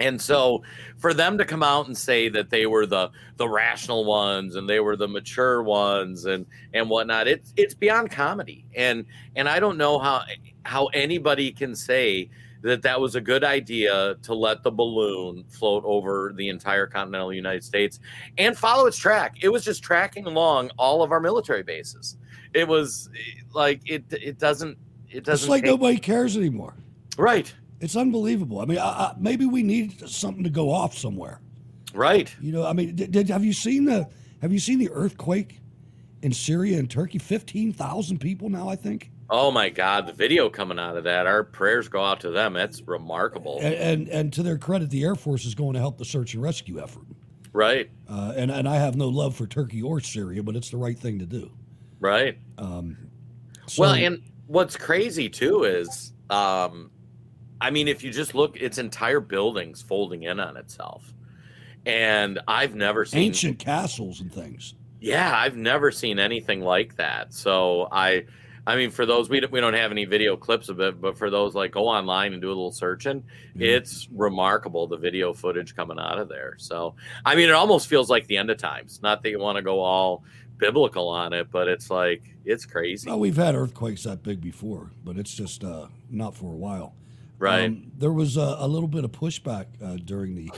And so for them to come out and say that they were the the rational ones and they were the mature ones and and whatnot, it's it's beyond comedy. And and I don't know how how anybody can say that that was a good idea to let the balloon float over the entire continental United States and follow its track. It was just tracking along all of our military bases. It was like it it doesn't it doesn't It's like take- nobody cares anymore. Right. It's unbelievable. I mean, I, I, maybe we need something to go off somewhere. Right. You know, I mean, did, did have you seen the have you seen the earthquake in Syria and Turkey? Fifteen thousand people now, I think. Oh my God, the video coming out of that. Our prayers go out to them. That's remarkable. And, and and to their credit, the Air Force is going to help the search and rescue effort. Right. Uh, and and I have no love for Turkey or Syria, but it's the right thing to do. Right. Um, well, and what's crazy too is, um, I mean, if you just look, its entire building's folding in on itself. and I've never seen ancient castles and things. Yeah, I've never seen anything like that. So I, I mean, for those we don't, we don't have any video clips of it, but for those like go online and do a little searching, it's remarkable the video footage coming out of there. So I mean, it almost feels like the end of times. Not that you want to go all biblical on it, but it's like it's crazy. Well, we've had earthquakes that big before, but it's just uh, not for a while. Right. Um, there was a, a little bit of pushback uh, during the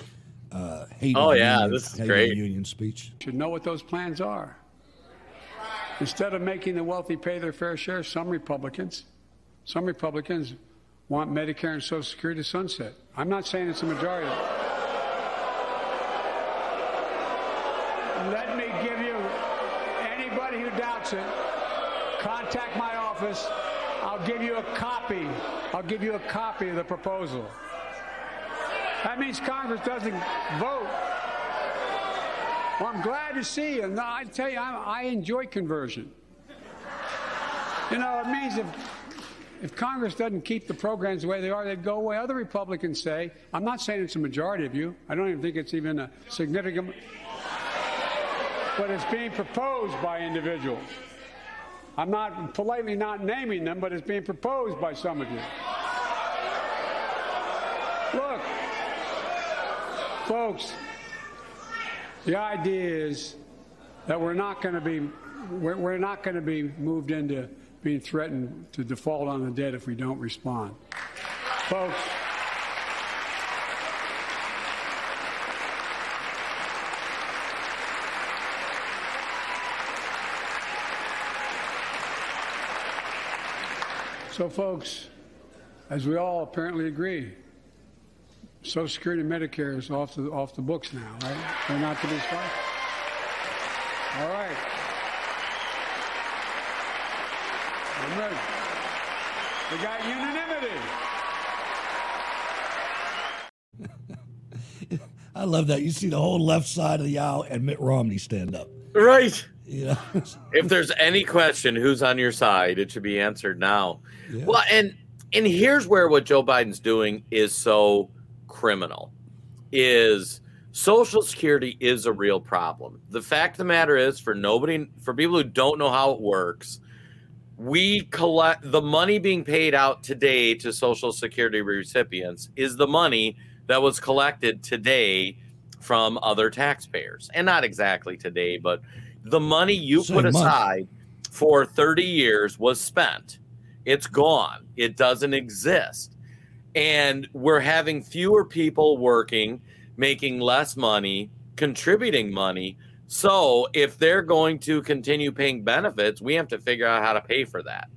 uh, hate. Oh, yeah, union, this is Hate great. Union speech. Should know what those plans are. Instead of making the wealthy pay their fair share, some Republicans, some Republicans want Medicare and Social Security to sunset. I'm not saying it's a majority. Let me give you anybody who doubts it, contact my office. I'll give you a copy. I'll give you a copy of the proposal. That means Congress doesn't vote. Well, I'm glad to see you. I tell you, I, I enjoy conversion. You know, it means if if Congress doesn't keep the programs the way they are, they'd go away. Other Republicans say, I'm not saying it's a majority of you. I don't even think it's even a significant, but it's being proposed by individuals. I'm not politely not naming them, but it's being proposed by some of you. Look, folks, the idea is that we're not going to be we're, we're not going to be moved into being threatened to default on the debt if we don't respond, folks. So, folks, as we all apparently agree, Social Security and Medicare is off the off the books now, right? They're not to be spent. All right. I'm ready. We got unanimity. I love that. You see the whole left side of the aisle and Mitt Romney stand up. Right. You know? if there's any question who's on your side, it should be answered now. Yeah. Well, and and here's where what Joe Biden's doing is so criminal. Is Social Security is a real problem. The fact of the matter is, for nobody, for people who don't know how it works, we collect the money being paid out today to Social Security recipients is the money that was collected today from other taxpayers. And not exactly today, but the money you Same put month. aside for 30 years was spent. It's gone. It doesn't exist. And we're having fewer people working, making less money, contributing money. So if they're going to continue paying benefits, we have to figure out how to pay for that.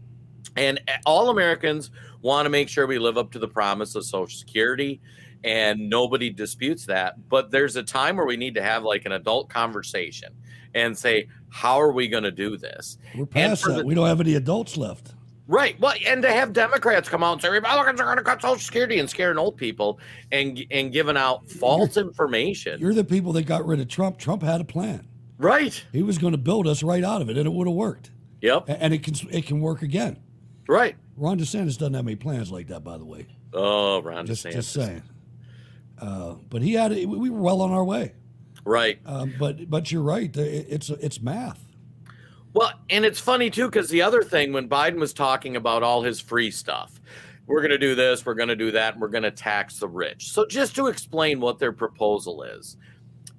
And all Americans want to make sure we live up to the promise of Social Security, and nobody disputes that. But there's a time where we need to have like an adult conversation and say, how are we going to do this? We're past that. the- we don't have any adults left. Right. Well, and to have Democrats come out and say Republicans are going to cut Social Security and scaring old people and and giving out false information. You're the people that got rid of Trump. Trump had a plan. Right. He was going to build us right out of it, and it would have worked. Yep. And it can it can work again. Right. Ron DeSantis doesn't have any plans like that, by the way. Oh, Ron Just DeSantis. just saying. Uh, but he had it. We were well on our way. Right. Um, but but you're right. It's it's math. Well, and it's funny too because the other thing when Biden was talking about all his free stuff, we're going to do this, we're going to do that, and we're going to tax the rich. So just to explain what their proposal is,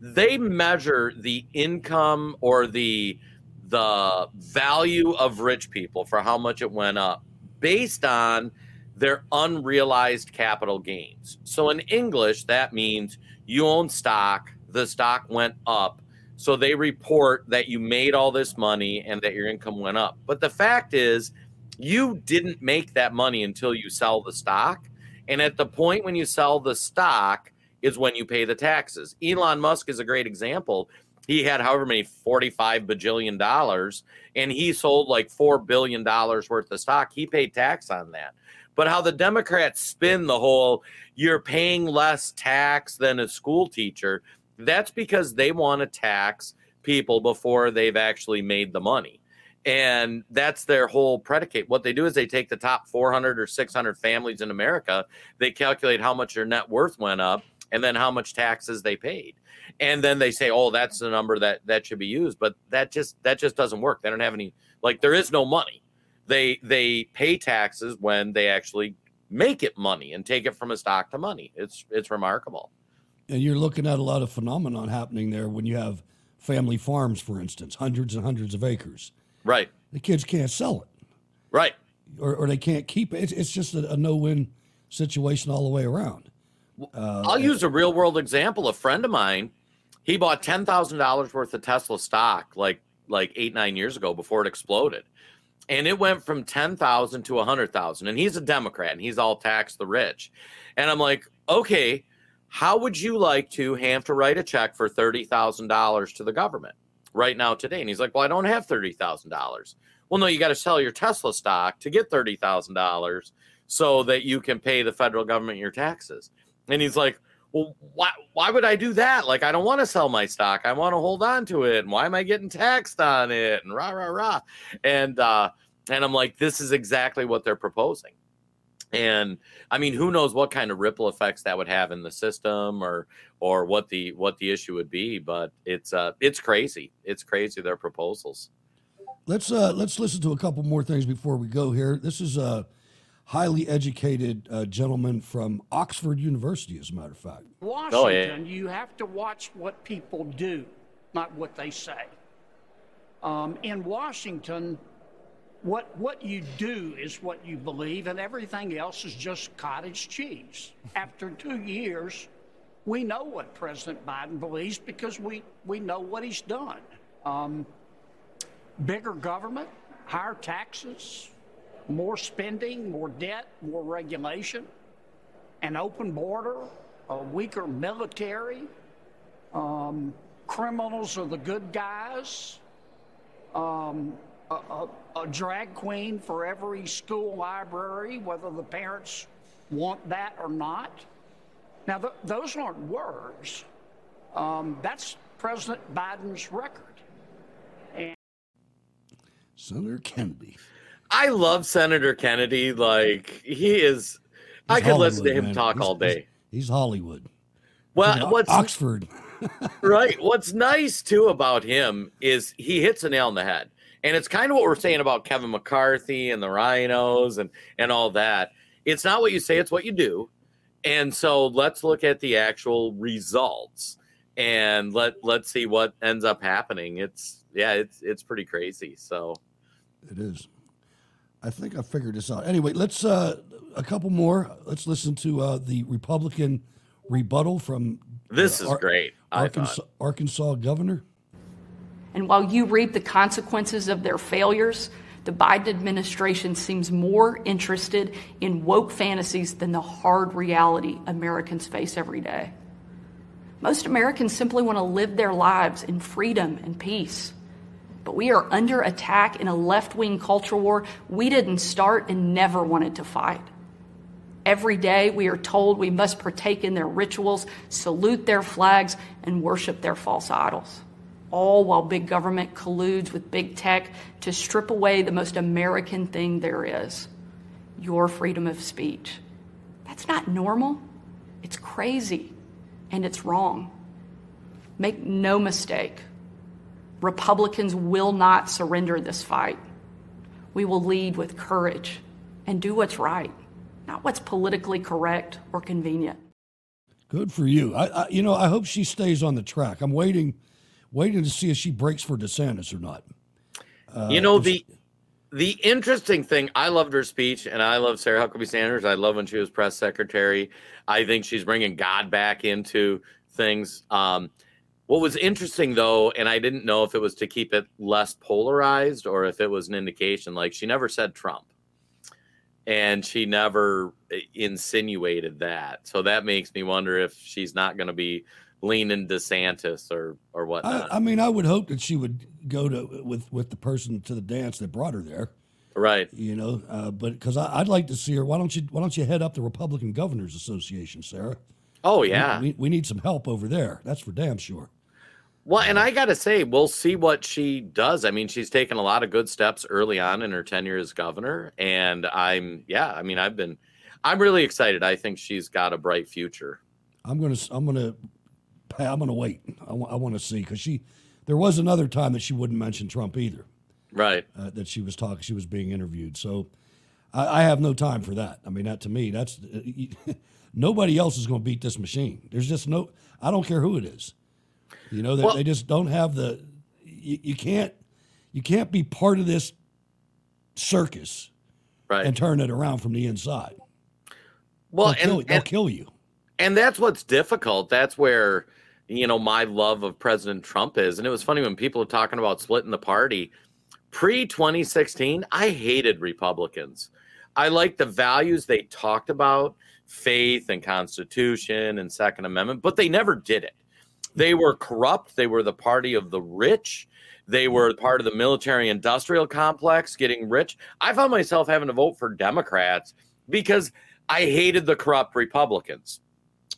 they measure the income or the the value of rich people for how much it went up based on their unrealized capital gains. So in English, that means you own stock, the stock went up. So they report that you made all this money and that your income went up. But the fact is, you didn't make that money until you sell the stock. And at the point when you sell the stock is when you pay the taxes. Elon Musk is a great example. He had however many 45 bajillion dollars and he sold like 4 billion dollars worth of stock. He paid tax on that. But how the Democrats spin the whole you're paying less tax than a school teacher, that's because they want to tax people before they've actually made the money. And that's their whole predicate. What they do is they take the top 400 or 600 families in America, they calculate how much their net worth went up, and then how much taxes they paid. And then they say, "Oh, that's the number that that should be used." But that just that just doesn't work. They don't have any like there is no money. They they pay taxes when they actually make it money and take it from a stock to money. It's it's remarkable. And you're looking at a lot of phenomenon happening there when you have family farms, for instance, hundreds and hundreds of acres. Right. The kids can't sell it. Right. Or, or they can't keep it. It's, it's just a, a no win situation all the way around. Uh, I'll use a real world example. A friend of mine, he bought ten thousand dollars worth of Tesla stock like like eight nine years ago before it exploded, and it went from ten thousand to a hundred thousand. And he's a Democrat and he's all tax the rich, and I'm like, okay, how would you like to have to write a check for thirty thousand dollars to the government right now today? And he's like, well, I don't have thirty thousand dollars. Well, no, you got to sell your Tesla stock to get thirty thousand dollars so that you can pay the federal government your taxes. And he's like, well, why, why would I do that? Like, I don't want to sell my stock. I want to hold on to it. And why am I getting taxed on it? And rah, rah, rah. And, uh, and I'm like, this is exactly what they're proposing. And I mean, who knows what kind of ripple effects that would have in the system or, or what the, what the issue would be, but it's, uh, it's crazy. It's crazy. Their proposals. Let's, uh, let's listen to a couple more things before we go here. This is, a highly educated uh, gentleman from Oxford University, as a matter of fact. Washington, oh, yeah. you have to watch what people do, not what they say. Um, in Washington, what what you do is what you believe, and everything else is just cottage cheese. After two years, we know what President Biden believes because we we know what he's done. Um, bigger government, higher taxes, more spending, more debt, more regulation, an open border, a weaker military. Um, criminals are the good guys. Um, a, a, a, drag queen for every school library, whether the parents want that or not. Now, th- those aren't words. Um, that's President Biden's record. And Senator Kennedy. I love Senator Kennedy. Like he is, he's I could listen to him man. talk he's, all day. He's, he's Hollywood. Well, what's Oxford? right. What's nice too about him is he hits a nail on the head, and it's kind of what we're saying about Kevin McCarthy and the RINOs and and all that. It's not what you say; it's what you do. And so let's look at the actual results and let let's see what ends up happening. It's yeah, it's it's pretty crazy. So it is. I think I figured this out. Anyway, let's uh, a couple more. Let's listen to uh, the Republican rebuttal from. This uh, is Ar- great. Arkansas, Arkansas governor. And while you reap the consequences of their failures, the Biden administration seems more interested in woke fantasies than the hard reality Americans face every day. Most Americans simply want to live their lives in freedom and peace. But we are under attack in a left wing culture war we didn't start and never wanted to fight. Every day we are told we must partake in their rituals, salute their flags, and worship their false idols. All while big government colludes with big tech to strip away the most American thing there is your freedom of speech. That's not normal. It's crazy and it's wrong. Make no mistake. Republicans will not surrender this fight. We will lead with courage and do what's right, not what's politically correct or convenient. Good for you. I, I, you know, I hope she stays on the track. I'm waiting, waiting to see if she breaks for DeSantis or not. Uh, you know the the interesting thing. I loved her speech, and I love Sarah Huckabee Sanders. I love when she was press secretary. I think she's bringing God back into things. Um, what was interesting though, and I didn't know if it was to keep it less polarized or if it was an indication, like she never said Trump. And she never eh, insinuated that. So that makes me wonder if she's not going to be leaning DeSantis or or whatnot. I, I mean, I would hope that she would go to with with the person to the dance that brought her there. Right. You know, uh, but because I'd like to see her. Why don't you Why don't you head up the Republican Governors Association, Sarah? Oh yeah. We, we, we need some help over there. That's for damn sure. Well, and I got to say, we'll see what she does. I mean, she's taken a lot of good steps early on in her tenure as governor. And I'm, yeah, I mean, I've been, I'm really excited. I think she's got a bright future. I'm gonna I'm I'm gonna wait. I want to see because she there was another time that she wouldn't mention Trump either. Right. Uh, that she was talking, she was being interviewed. So I, I, have no time for that. I mean, that to me, that's uh, nobody else is going to beat this machine. There's just no. I don't care who it is. You know, they, well, they just don't have the. You, you, can't. You can't be part of this circus, right. and turn it around from the inside. Well, they'll, and, kill, they'll and, kill you. And that's what's difficult. That's where you know my love of President Trump is. And it was funny when people are talking about splitting the party pre 2016, I hated Republicans. I liked the values they talked about, faith and Constitution and Second Amendment, but they never did it. They were corrupt. They were the party of the rich. They were part of the military industrial complex getting rich. I found myself having to vote for Democrats because I hated the corrupt Republicans.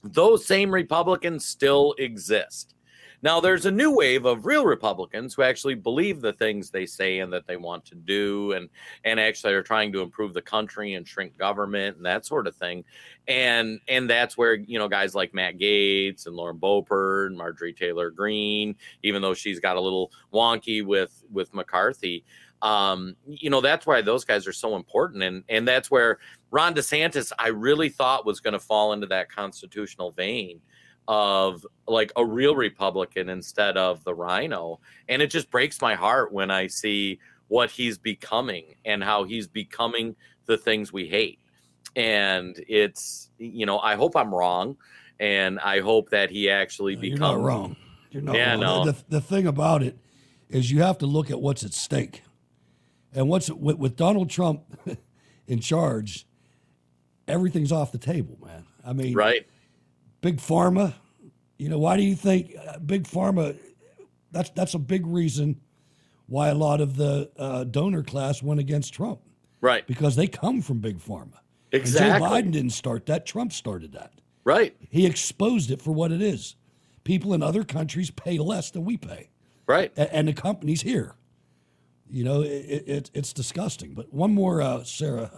Those same Republicans still exist. Now, there's a new wave of real Republicans who actually believe the things they say and that they want to do, and and actually are trying to improve the country and shrink government and that sort of thing. And and that's where you know guys like Matt Gaetz and Lauren Boebert and Marjorie Taylor Greene, even though she's got a little wonky with with McCarthy, um, you know that's why those guys are so important, and and that's where Ron DeSantis I really thought was going to fall into that constitutional vein of like a real Republican instead of the RINO, And it just breaks my heart when I see what he's becoming and how he's becoming the things we hate. And it's, you know, I hope I'm wrong. And I hope that he actually no, becomes You're not wrong. You're not yeah, wrong. No. The, the thing about it is you have to look at what's at stake. And what's with, with Donald Trump in charge, everything's off the table, man. I mean, right Big Pharma, you know, why do you think uh, Big Pharma? That's that's a big reason why a lot of the uh, donor class went against Trump. Right. Because they come from Big Pharma. Exactly. And Joe Biden didn't start that. Trump started that. Right. He exposed it for what it is. People in other countries pay less than we pay. Right. And the companies here. You know, it, it, it's disgusting. But one more, uh, Sarah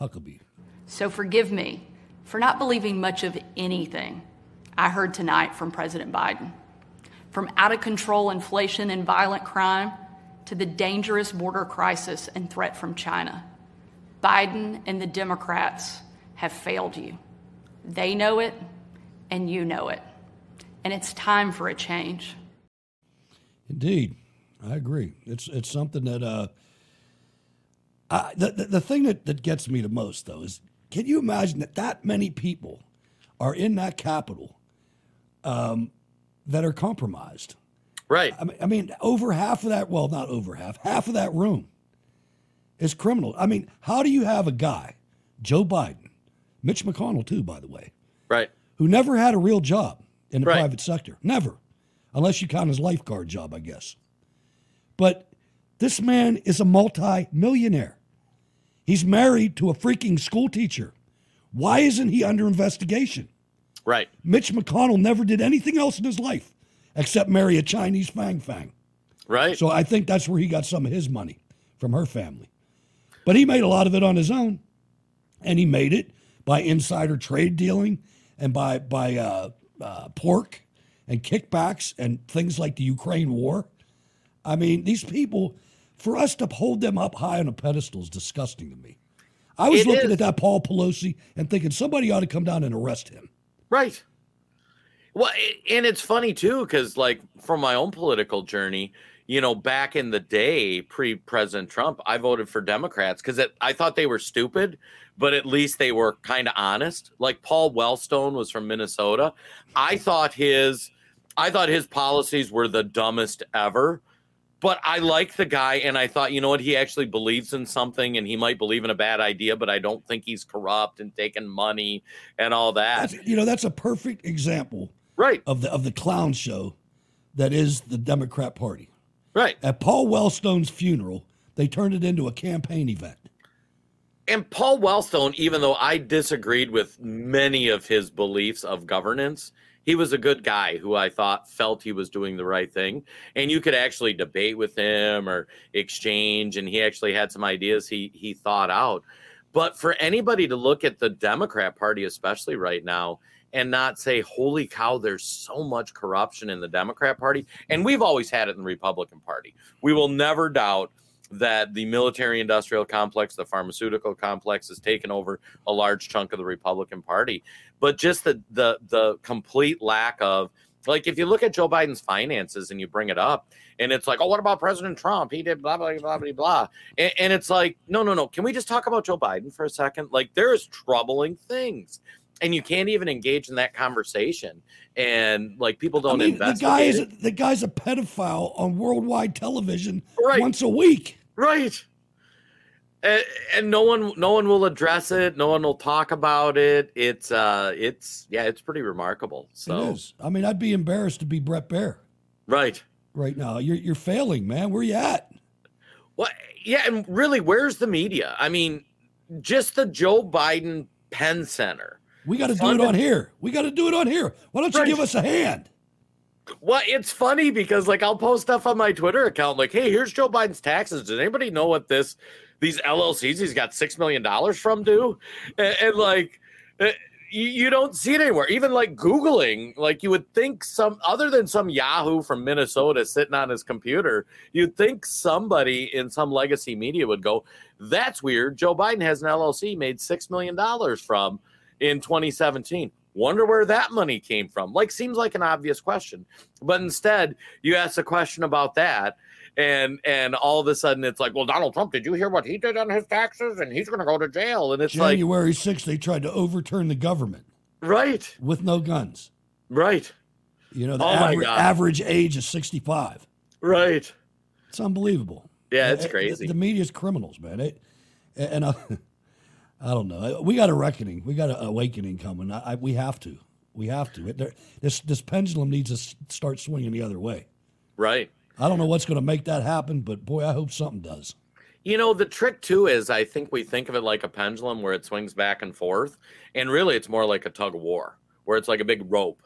Huckabee. So forgive me for not believing much of anything I heard tonight from President Biden. From out of control inflation and violent crime to the dangerous border crisis and threat from China, Biden and the Democrats have failed you. They know it, and you know it. And it's time for a change. Indeed. I agree. It's it's something that uh, I, the, the the thing that, that gets me the most though is can you imagine that that many people are in that Capitol um, that are compromised? Right. I mean, I mean, over half of that, well, not over half, half of that room is criminal. I mean, how do you have a guy, Joe Biden, Mitch McConnell, too, by the way, right, who never had a real job in the right. private sector? Never. Unless you count his lifeguard job, I guess. But this man is a multi-millionaire. He's married to a freaking school teacher. Why isn't he under investigation? Right. Mitch McConnell never did anything else in his life except marry a Chinese fang fang. Right. So I think that's where he got some of his money from her family. But he made a lot of it on his own. And he made it by insider trade dealing and by, by uh, uh, pork and kickbacks and things like the Ukraine war. I mean, these people for us to hold them up high on a pedestal is disgusting to me. I was It looking is. at that Paul Pelosi and thinking somebody ought to come down and arrest him. Right. Well, and it's funny too, because like from my own political journey, you know, back in the day, pre President Trump, I voted for Democrats because I thought they were stupid, but at least they were kind of honest. Like Paul Wellstone was from Minnesota. I thought his, I thought his policies were the dumbest ever. But I like the guy, and I thought, you know what, he actually believes in something, and he might believe in a bad idea, but I don't think he's corrupt and taking money and all that. That's, you know, that's a perfect example right. of the of the clown show that is the Democrat Party. Right. At Paul Wellstone's funeral, they turned it into a campaign event. And Paul Wellstone, even though I disagreed with many of his beliefs of governance, he was a good guy who I thought felt he was doing the right thing. And you could actually debate with him or exchange, and he actually had some ideas he he thought out. But for anybody to look at the Democrat Party, especially right now, and not say, holy cow, there's so much corruption in the Democrat Party. And we've always had it in the Republican Party. We will never doubt that the military industrial complex, the pharmaceutical complex has taken over a large chunk of the Republican Party. But just the the the complete lack of like if you look at Joe Biden's finances and you bring it up, and it's like, oh, what about President Trump? He did blah blah blah blah blah, and, and it's like, no, no, no. Can we just talk about Joe Biden for a second? Like, there's troubling things and you can't even engage in that conversation and like people don't I mean, the guy is the guy's a pedophile on worldwide television right. once a week right. And, and, no one no one will address it. No one will talk about it. It's uh it's yeah it's pretty remarkable. So it is. i mean i'd be embarrassed to be Bret Baier right. Right now. You're you're failing man. Where you at? What yeah and really where's the media? I mean just the joe biden penn center. We got to do it on here. We got to do it on here. Why don't you right. give us a hand? Well, it's funny because like I'll post stuff on my Twitter account, like, "Hey, here's Joe Biden's taxes. Does anybody know what this these LLCs he's got six million dollars from do?" And, and like, you don't see it anywhere. Even like Googling, like you would think some other than some Yahoo from Minnesota sitting on his computer, you'd think somebody in some legacy media would go, "That's weird. Joe Biden has an LLC made six million dollars from." in 2017. Wonder where that money came from. Like, seems like an obvious question, but instead, you ask a question about that, and and all of a sudden, it's like, well, Donald Trump, did you hear what he did on his taxes? And he's going to go to jail. And it's January like January 6th, they tried to overturn the government, right? With no guns, right? You know, the oh average, average age is 65, right? It's unbelievable. Yeah, it's crazy. The, the media's criminals, man. It, and uh, I don't know. We got a reckoning. We got an awakening coming. I, I, we have to. We have to. It, there, this this pendulum needs to start swinging the other way. Right. I don't know what's going to make that happen, but boy, I hope something does. You know, the trick too is I think we think of it like a pendulum where it swings back and forth, and really it's more like a tug of war where it's like a big rope.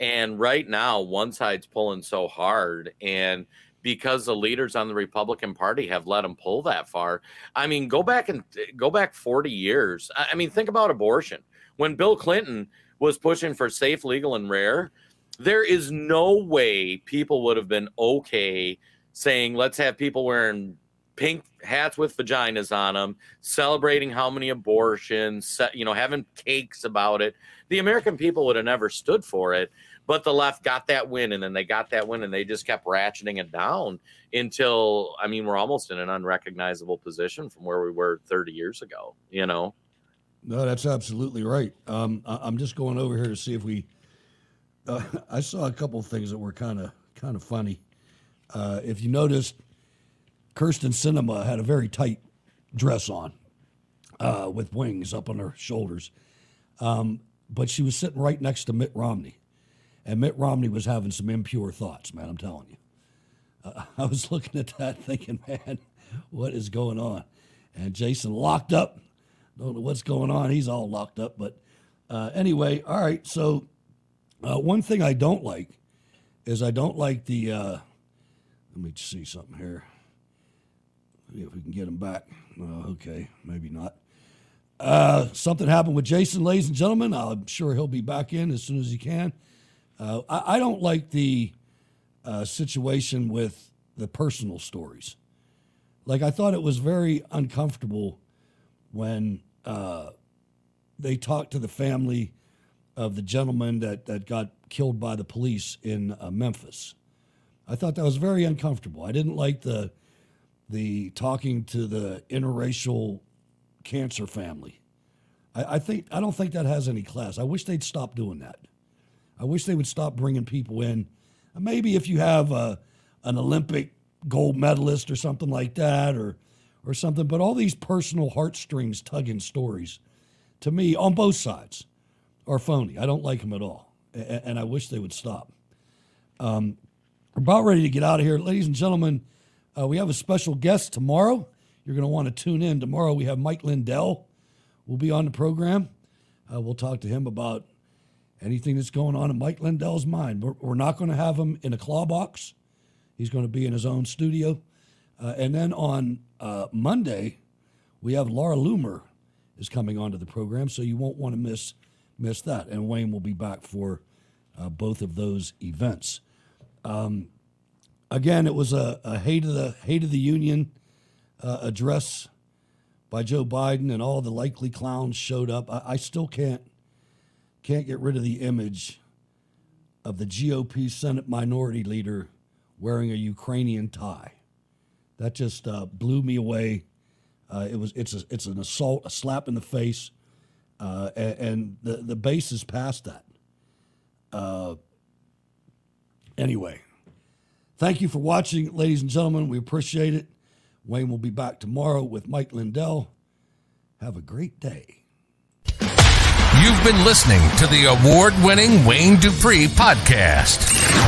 And right now, one side's pulling so hard, and because the leaders on the Republican Party have let them pull that far. I mean, go back and uh, go back 40 years. I mean, think about abortion. When Bill Clinton was pushing for safe, legal, and rare, there is no way people would have been okay saying, let's have people wearing pink hats with vaginas on them, celebrating how many abortions, you know, having cakes about it. The American people would have never stood for it. But the left got that win, and then they got that win, and they just kept ratcheting it down until I mean, we're almost in an unrecognizable position from where we were 30 years ago. You know. No, that's absolutely right. Um, I, am just going over here to see if we. Uh, I saw a couple of things that were kind of kind of funny. Uh, if you noticed, Kyrsten Sinema had a very tight dress on, uh, with wings up on her shoulders, um, but she was sitting right next to Mitt Romney. And Mitt Romney was having some impure thoughts, man, I'm telling you. Uh, I was looking at that thinking, man, what is going on? And Jason locked up. Don't know what's going on. He's all locked up. But uh, anyway, all right. So, uh, one thing I don't like is I don't like the. Uh, let me see something here. If we can get him back. Oh, okay, maybe not. Uh, something happened with Jason, ladies and gentlemen. I'm sure he'll be back in as soon as he can. Uh, I, I, don't like the uh, situation with the personal stories. Like, I thought it was very uncomfortable when uh, they talked to the family of the gentleman that, that got killed by the police in uh, Memphis. I thought that was very uncomfortable. I didn't like the the talking to the interracial cancer family. I, I think I don't think that has any class. I wish they'd stop doing that. I wish they would stop bringing people in. Maybe if you have a, an Olympic gold medalist or something like that, or or something. But all these personal heartstrings tugging stories, to me, on both sides, are phony. I don't like them at all, and, and I wish they would stop. Um, we're about ready to get out of here, ladies and gentlemen. Uh, we have a special guest tomorrow. You're going to want to tune in tomorrow. We have Mike Lindell. We'll be on the program. Uh, we'll talk to him about anything that's going on in Mike Lindell's mind. We're, we're not going to have him in a claw box. He's going to be in his own studio. Uh, and then on uh, Monday, we have Laura Loomer is coming onto the program, so you won't want to miss miss that. And Wayne will be back for uh, both of those events. Um, again, it was a, a, hate of the hate of the union uh, address by Joe Biden, and all the likely clowns showed up. I, I still can't can't get rid of the image of the GOP Senate Minority Leader wearing a Ukrainian tie. That just uh, blew me away. Uh, it was it's a, it's an assault, a slap in the face, uh, and, and, the the base is past that. Uh, anyway, thank you for watching, ladies and gentlemen. We appreciate it. Wayne will be back tomorrow with Mike Lindell. Have a great day. You've been listening to the award winning Wayne Dupree podcast.